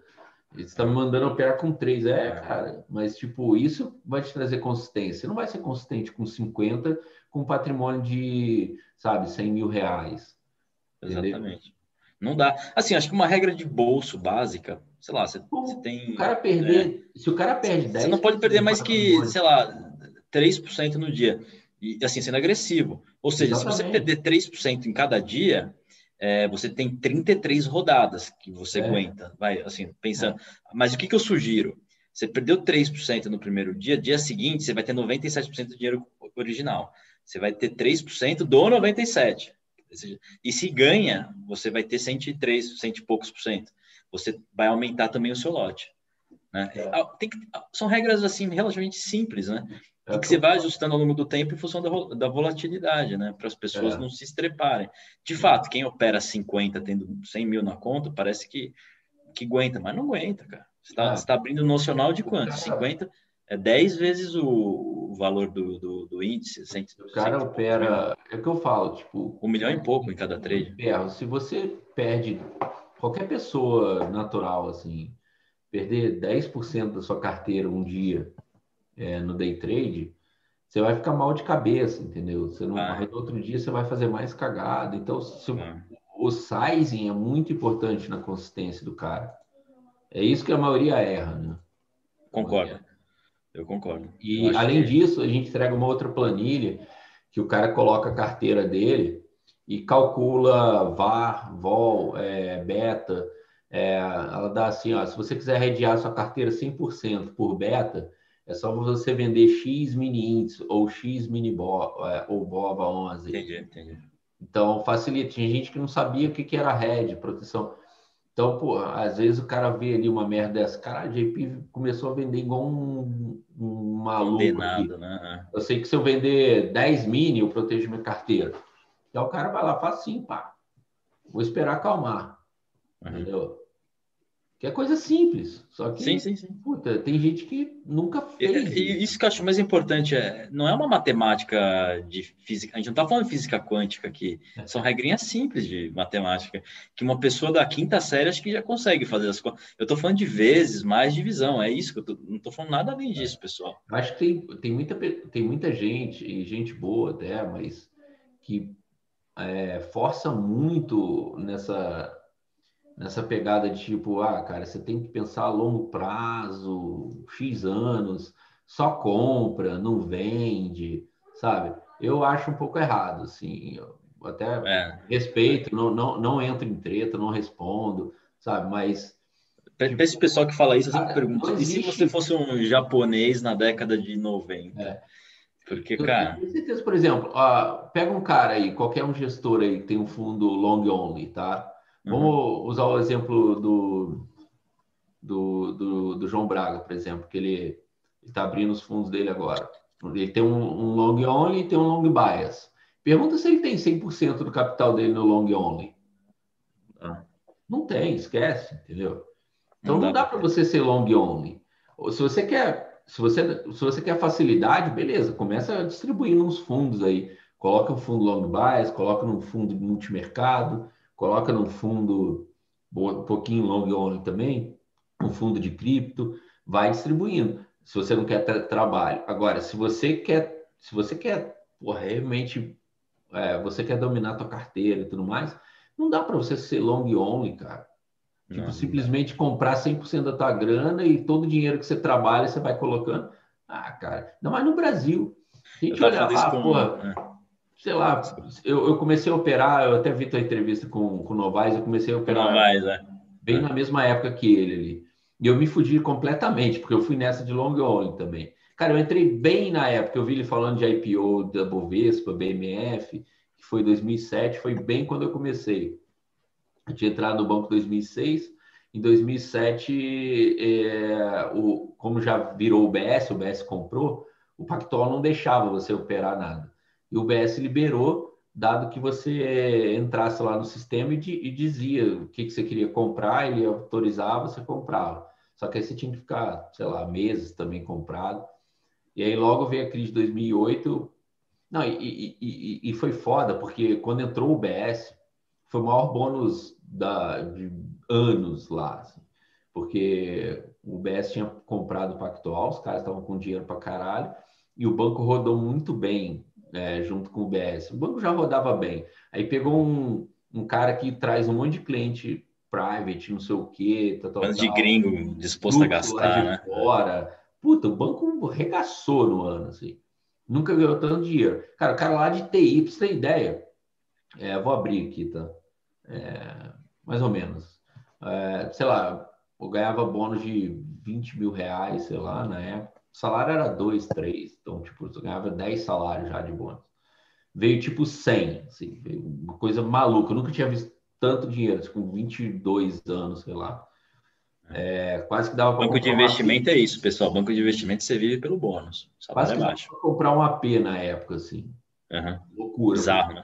Você está me mandando operar com 3. É, é, cara, mas tipo, isso vai te trazer consistência. Você não vai ser consistente com 50, com patrimônio de, sabe, 100 mil reais. Exatamente. Não dá. Assim, acho que uma regra de bolso básica, sei lá, você, você tem. O cara perder. É, se o cara perde 10. Você não pode perder mais que, sei lá, 3% no dia. E assim, sendo agressivo. Ou seja, Exatamente. se você perder 3% em cada dia, é, você tem 33 rodadas que você é. aguenta. Vai, assim, pensando. É. Mas o que, que eu sugiro? Você perdeu 3% no primeiro dia, dia seguinte você vai ter 97% do dinheiro original. Você vai ter 3% do 97%. E se ganha, você vai ter 103, 100 e poucos por cento. Você vai aumentar também o seu lote. Né? É. Ah, que, são regras assim relativamente simples, né? É, e que você vai ajustando ao longo do tempo em função da, da volatilidade, né? Para as pessoas é. não se estreparem. De fato, quem opera 50 tendo 100 mil na conta, parece que, que aguenta, mas não aguenta, cara. Você está é. tá abrindo nocional de quanto? 50 é 10 vezes o, valor do, do, do índice. Cento, o cara opera, é o que eu falo, tipo... Um milhão e pouco em cada trade. se você perde, qualquer pessoa natural, assim, perder 10% da sua carteira um dia é, no day trade, você vai ficar mal de cabeça, entendeu? Você não, ah. no outro dia você vai fazer mais cagada. Então, se, ah. o sizing é muito importante na consistência do cara. É isso que a maioria erra, né? Concordo. Eu concordo. E Eu além que... disso, a gente entrega uma outra planilha que o cara coloca a carteira dele e calcula VAR, VOL, é, beta. É, ela dá assim, ó, se você quiser redear sua carteira 100% por beta, é só você vender X mini índice ou X mini bo, é, ou BOVA 11. Entendi, entendi. Então facilita. Tinha gente que não sabia o que, que era RED, proteção. Então, pô, às vezes o cara vê ali uma merda dessa. Cara, a JP começou a vender igual um, um maluco. Condenado, né? Eu sei que se eu vender 10 mini, eu protejo minha carteira. Então o cara vai lá, faz assim, pá. Vou esperar acalmar. Uhum. Entendeu? Que é coisa simples. Só que, sim, sim, sim. Puta, tem gente que nunca fez. E, e isso que eu acho mais importante é, não é uma matemática de física. A gente não está falando de física quântica aqui. É. São regrinhas simples de matemática que uma pessoa da quinta série acho que já consegue fazer as coisas. Eu estou falando de vezes mais divisão. É isso que eu tô, não estou falando nada além disso, pessoal. Acho que tem, tem muita tem muita gente e gente boa até, mas que é, força muito nessa nessa pegada de tipo, ah, cara, você tem que pensar a longo prazo, X anos, só compra, não vende, sabe? Eu acho um pouco errado, assim. até é. respeito, não, não, não entro em treta, não respondo, sabe? Mas. Para esse pessoal que fala isso, eu sempre pergunto: e se você fosse um japonês na década de 90? É. Porque, cara. Com certeza, por exemplo, ó, pega um cara aí, qualquer um gestor aí que tem um fundo long only, tá? Vamos uhum. usar o exemplo do, do, do, do, João Braga, por exemplo, que ele está abrindo os fundos dele agora. Ele tem um, um long only e tem um long bias. Pergunta se ele tem 100% do capital dele no long only. Ah. Não tem, esquece, entendeu? Então não, não dá, dá para você ser long only. Se você quer, se você, se você quer facilidade, beleza, começa distribuindo uns fundos aí. Coloca um fundo long bias, coloca num fundo multimercado, coloca num fundo um pouquinho long only também, um fundo de cripto, vai distribuindo. Se você não quer ter trabalho. Agora, se você quer, se você quer porra, realmente é, você quer dominar a tua carteira e tudo mais, não dá para você ser long only, cara. Tipo, não, simplesmente não comprar 100% da tua grana e todo o dinheiro que você trabalha você vai colocando. Ah, cara, não mais no Brasil. A gente olha lá, porra, né? Sei lá, eu, eu, comecei a operar, eu até vi tua entrevista com, com o Novaes, eu comecei a operar Novaes, é. bem é. na mesma época que ele ali. E eu me fudi completamente, porque eu fui nessa de long only também. Cara, eu entrei bem na época, eu vi ele falando de IPO da Bovespa, BMF, que foi 2007, foi bem quando eu comecei. Eu tinha entrado no banco em 2006, em 2007, é, o, como já virou o BS, o BS comprou, o Pactol não deixava você operar nada. E o BS liberou, dado que você entrasse lá no sistema e, e dizia o que, que você queria comprar, ele autorizava, você comprava. Só que aí você tinha que ficar, sei lá, meses também comprado. E aí logo veio a crise de 2008. Não, e, e, e, foi foda, porque quando entrou o BS, foi o maior bônus da, de anos lá. Assim, porque o BS tinha comprado o Pactual, os caras estavam com dinheiro para caralho, e o banco rodou muito bem é, junto com o BS. O banco já rodava bem. Aí pegou um, um cara que traz um monte de cliente private, não sei o quê. Tal, tal, de gringo disposto a gastar, né? Fora. Puta, o banco regaçou no ano, assim. Nunca ganhou tanto dinheiro. Cara, o cara lá de TI, pra você ter ideia. É, vou abrir aqui, tá? É, mais ou menos. É, sei lá, eu ganhava bônus de 20 mil reais, sei lá, na época. O salário era 2, 3. Então, tipo, eu ganhava 10 salários já de bônus. Veio tipo 100, assim, uma coisa maluca. Eu nunca tinha visto tanto dinheiro, com 22 anos, sei lá. É, quase que dava para Banco de investimento é isso, pessoal. Banco de investimento você vive pelo bônus. Quase é que baixo. comprar um AP na época, assim. Uhum. Loucura. Bizarro, né?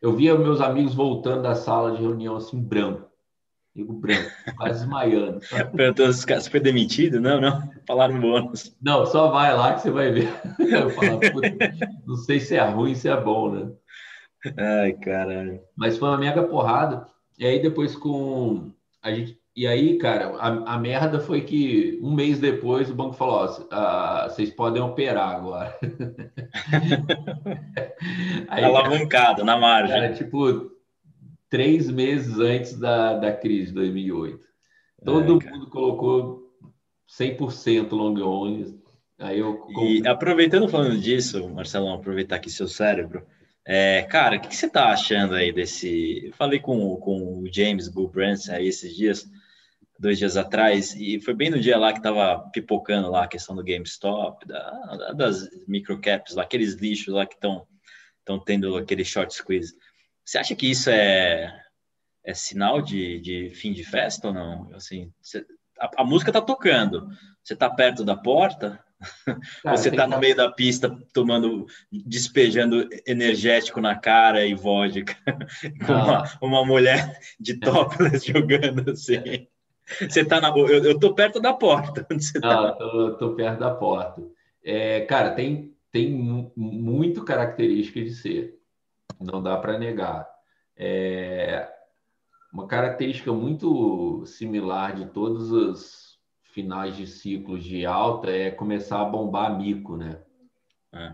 Eu via meus amigos voltando da sala de reunião assim, branco. Digo branco, quase desmaiando. Perguntou se você foi demitido? Não, não. Falaram bônus. Não, só vai lá que você vai ver. Eu falo, não sei se é ruim, se é bom, né? Ai, caralho. Mas foi uma mega porrada. E aí depois com a gente e aí, cara, a, a, merda foi que um mês depois o banco falou: ó, ah, vocês podem operar agora. aí, Alavancado, na margem. Cara, tipo, três meses antes da, da crise de 2008. Todo é, mundo colocou 100% long only. Aí eu... E aproveitando falando disso, Marcelão, aproveitar aqui seu cérebro. É, cara, o que, que, você tá achando aí desse. Eu falei com, com o James Gulbrandts aí esses dias dois dias atrás, e foi bem no dia lá que estava pipocando lá a questão do GameStop, da, das microcaps lá, aqueles lixos lá que estão tendo aquele short squeeze. Você acha que isso é, é sinal de, de fim de festa ou não? Assim, você, a, a, música está tocando, você está perto da porta, Cara, você está no meio da pista tomando, despejando energético na cara e vodka, com uma, uma mulher de topless jogando assim. Você tá na eu, eu tô perto da porta. Você tá... tô, tô, perto da porta. É, cara, tem, tem muito característica de ser. Não dá para negar. É, uma característica muito similar de todos os finais de ciclos de alta é começar a bombar mico, né? É.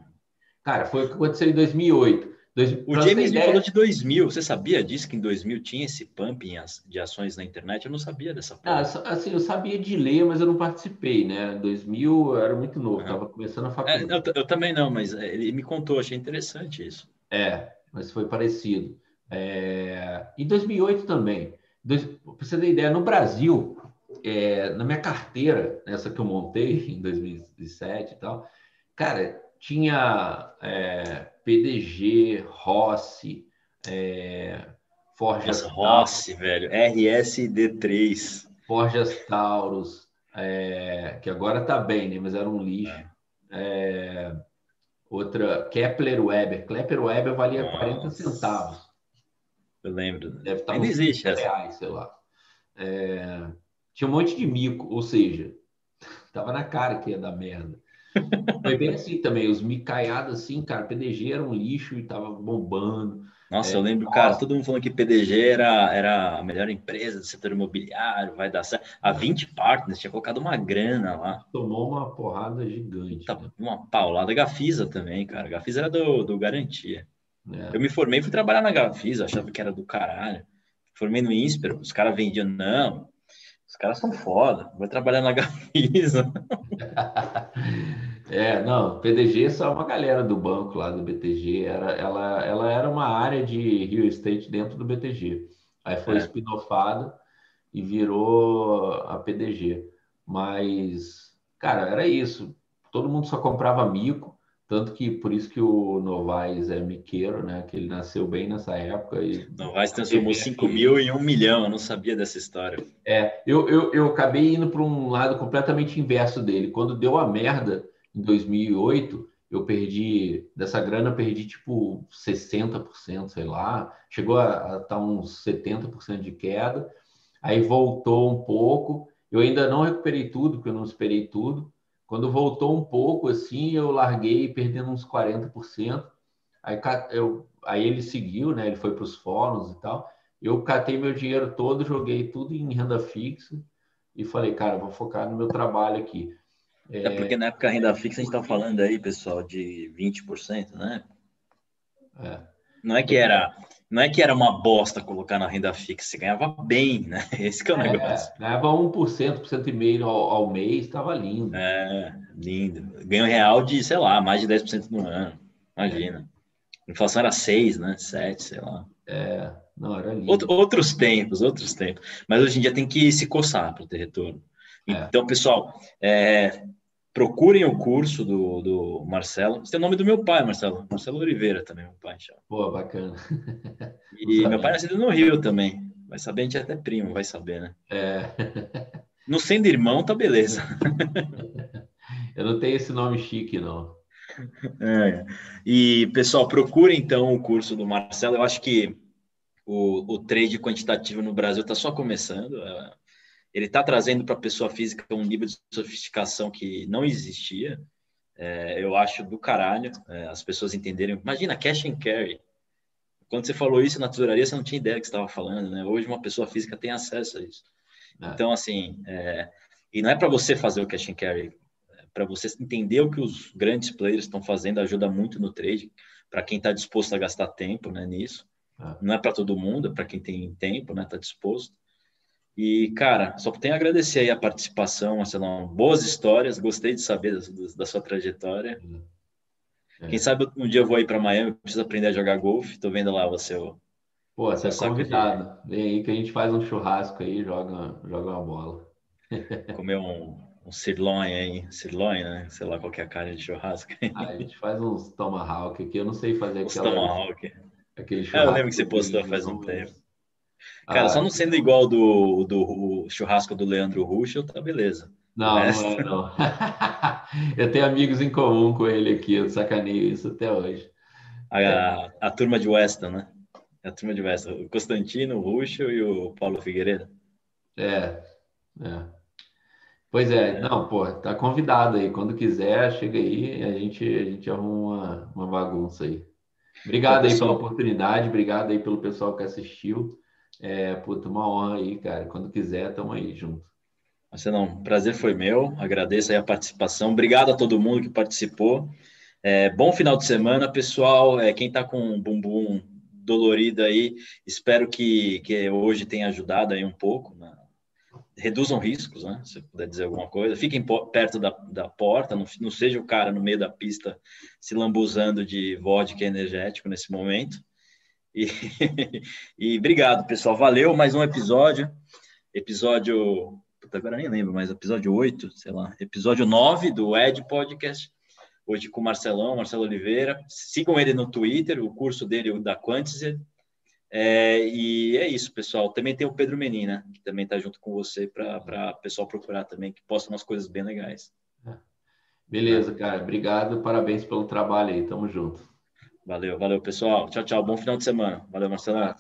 Cara, foi o que aconteceu em 2008. Dois, o James ideia... falou de 2000. Você sabia disso que em 2000 tinha esse pumping de ações na internet? Eu não sabia dessa ah, assim, eu sabia de ler, mas eu não participei, né? 2000 eu era muito novo, estava começando a faculdade. É, eu, eu, também não, mas é, ele me contou, achei interessante isso. É, mas foi parecido. É... Em 2008 também. Pra você ter ideia, no Brasil, é... na minha carteira, essa que eu montei em 2007 e tal, cara, tinha é... PDG, Rossi, é... Forjas Rossi, velho, RSD3. Forjas Taurus, é... que agora tá bem, né? Mas era um lixo. É. Outra, Kepler Weber. Kepler Weber valia Nossa. 40 centavos. Eu lembro. Deve estar Ainda existe reais, sei lá. É, tinha um monte de mico, ou seja, tava na cara que ia dar merda. Foi bem assim também, os micaiados assim, cara, PDG era um lixo e tava bombando. Nossa, é, eu lembro, nossa. cara, todo mundo falando que PDG era, era a melhor empresa do setor imobiliário, vai dar certo. A 20 Partners tinha colocado uma grana lá. Tomou uma porrada gigante. Tá, né? Uma paulada. Gafisa também, cara. Gafisa era do, do Garantia. É. Eu me formei e fui trabalhar na Gafisa, achava que era do caralho. Formei no INSPER, os caras vendiam, não, os caras são foda, vou trabalhar na Gafisa. É, não, PDG é só uma galera do banco lá do BTG, era, ela, ela era uma área de real estate dentro do BTG. Aí foi é. spin-offada e virou a PDG. Mas, cara, era isso. Todo mundo só comprava mico, tanto que por isso que o Novaes é miqueiro, né? Que ele nasceu bem nessa época. E... Novaes transformou 5 mil em 1 milhão, eu não sabia dessa história. É, eu, eu, eu acabei indo para um lado completamente inverso dele. Quando deu a merda em 2008, eu perdi, dessa grana, perdi tipo 60%, sei lá, chegou a estar tá uns 70% de queda, aí voltou um pouco, eu ainda não recuperei tudo, porque eu não esperei tudo, quando voltou um pouco, assim, eu larguei perdendo uns 40%, aí, eu, aí ele seguiu, né, ele foi para os fóruns e tal, eu catei meu dinheiro todo, joguei tudo em renda fixa, e falei, cara, vou focar no meu trabalho aqui. É, é porque na época a renda fixa a gente está falando aí, pessoal, de 20%, né? É. Não é que era, não é que era uma bosta colocar na renda fixa, você ganhava bem, né? Esse que é o é, negócio. Ganhava 1%, 1,5% ao, ao mês, estava lindo. É, lindo. Ganho real de, sei lá, mais de 10% no ano. Imagina. A inflação era 6, né? 7, sei lá. É, não, era lindo. Outro, outros tempos, outros tempos. Mas hoje em dia tem que se coçar para ter retorno. É. Então, pessoal, é, procurem o curso do, do Marcelo. Esse é o nome do meu pai, Marcelo. Marcelo Oliveira também, meu pai. Chama. Pô, bacana. E meu pai é nascido no Rio também. Vai saber, a gente é até primo, vai saber, né? É. No sendo irmão, tá beleza. Eu não tenho esse nome chique, não. É. E, pessoal, procurem então o curso do Marcelo. Eu acho que o, o trade quantitativo no Brasil está só começando. É, ele está trazendo para a pessoa física um nível de sofisticação que não existia. É, eu acho do caralho é, as pessoas entenderem. Imagina, cash and carry. Quando você falou isso na tesouraria, você não tinha ideia do que estava falando, né? Hoje uma pessoa física tem acesso a isso. É. Então, assim, é, e não é para você fazer o cash and carry, é para você entender o que os grandes players estão fazendo, ajuda muito no trade, para quem está disposto a gastar tempo né, nisso. É. Não é para todo mundo, é para quem tem tempo, né? Está disposto. E, cara, só tenho a agradecer aí a participação, Marcelão. Boas histórias, gostei de saber da, da sua trajetória. É. Quem sabe um dia eu vou aí para Miami, preciso aprender a jogar golfe. Tô vendo lá você. Pô, você é convidado. Vem aí que a gente faz um churrasco aí, joga, joga uma bola. Comer um, um sirloin aí, sirloin, né? Sei lá qual é a carne de churrasco. Ah, a gente faz uns tomahawk aqui, eu não sei fazer aquela... tomahawk. Aquele churrasco. É, eu lembro que você postou faz um tempo. Cara, ah, só não sendo igual do, do churrasco do Leandro Ruschel, tá beleza. Não, não é, não. eu tenho amigos em comum com ele aqui, eu sacaneio isso até hoje. A, a, a turma de Weston, né? A turma de Weston. O Constantino, o Ruschel e o Paulo Figueiredo. É, é. Pois é, é, não, pô, tá convidado aí. Quando quiser, chega aí e a gente, a gente arruma uma, uma bagunça aí. Obrigado aí pela oportunidade, obrigado aí pelo pessoal que assistiu. É, puta, uma honra aí, cara. Quando quiser, tamo aí junto. Marcelão, prazer foi meu. Agradeço aí a participação. Obrigado a todo mundo que participou. É, bom final de semana, pessoal. É, quem tá com bumbum dolorido aí, espero que, que hoje tenha ajudado aí um pouco. Né? Reduzam riscos, né? Se puder dizer alguma coisa. Fiquem perto da, da porta, não, não seja o cara no meio da pista se lambuzando de vodka energético nesse momento. E, e obrigado, pessoal. Valeu, mais um episódio. Episódio. Puta, agora nem lembro, mas episódio 8, sei lá. Episódio 9 do Ed Podcast. Hoje com o Marcelão, Marcelo Oliveira. Sigam ele no Twitter, o curso dele, o da Quantizer. É, e é isso, pessoal. Também tem o Pedro Menina, que também está junto com você para o pessoal procurar também, que posta umas coisas bem legais. Beleza, cara. Obrigado, parabéns pelo trabalho aí. Tamo junto. Valeu, valeu, pessoal. Tchau, tchau. Bom final de semana. Valeu, Marcelo.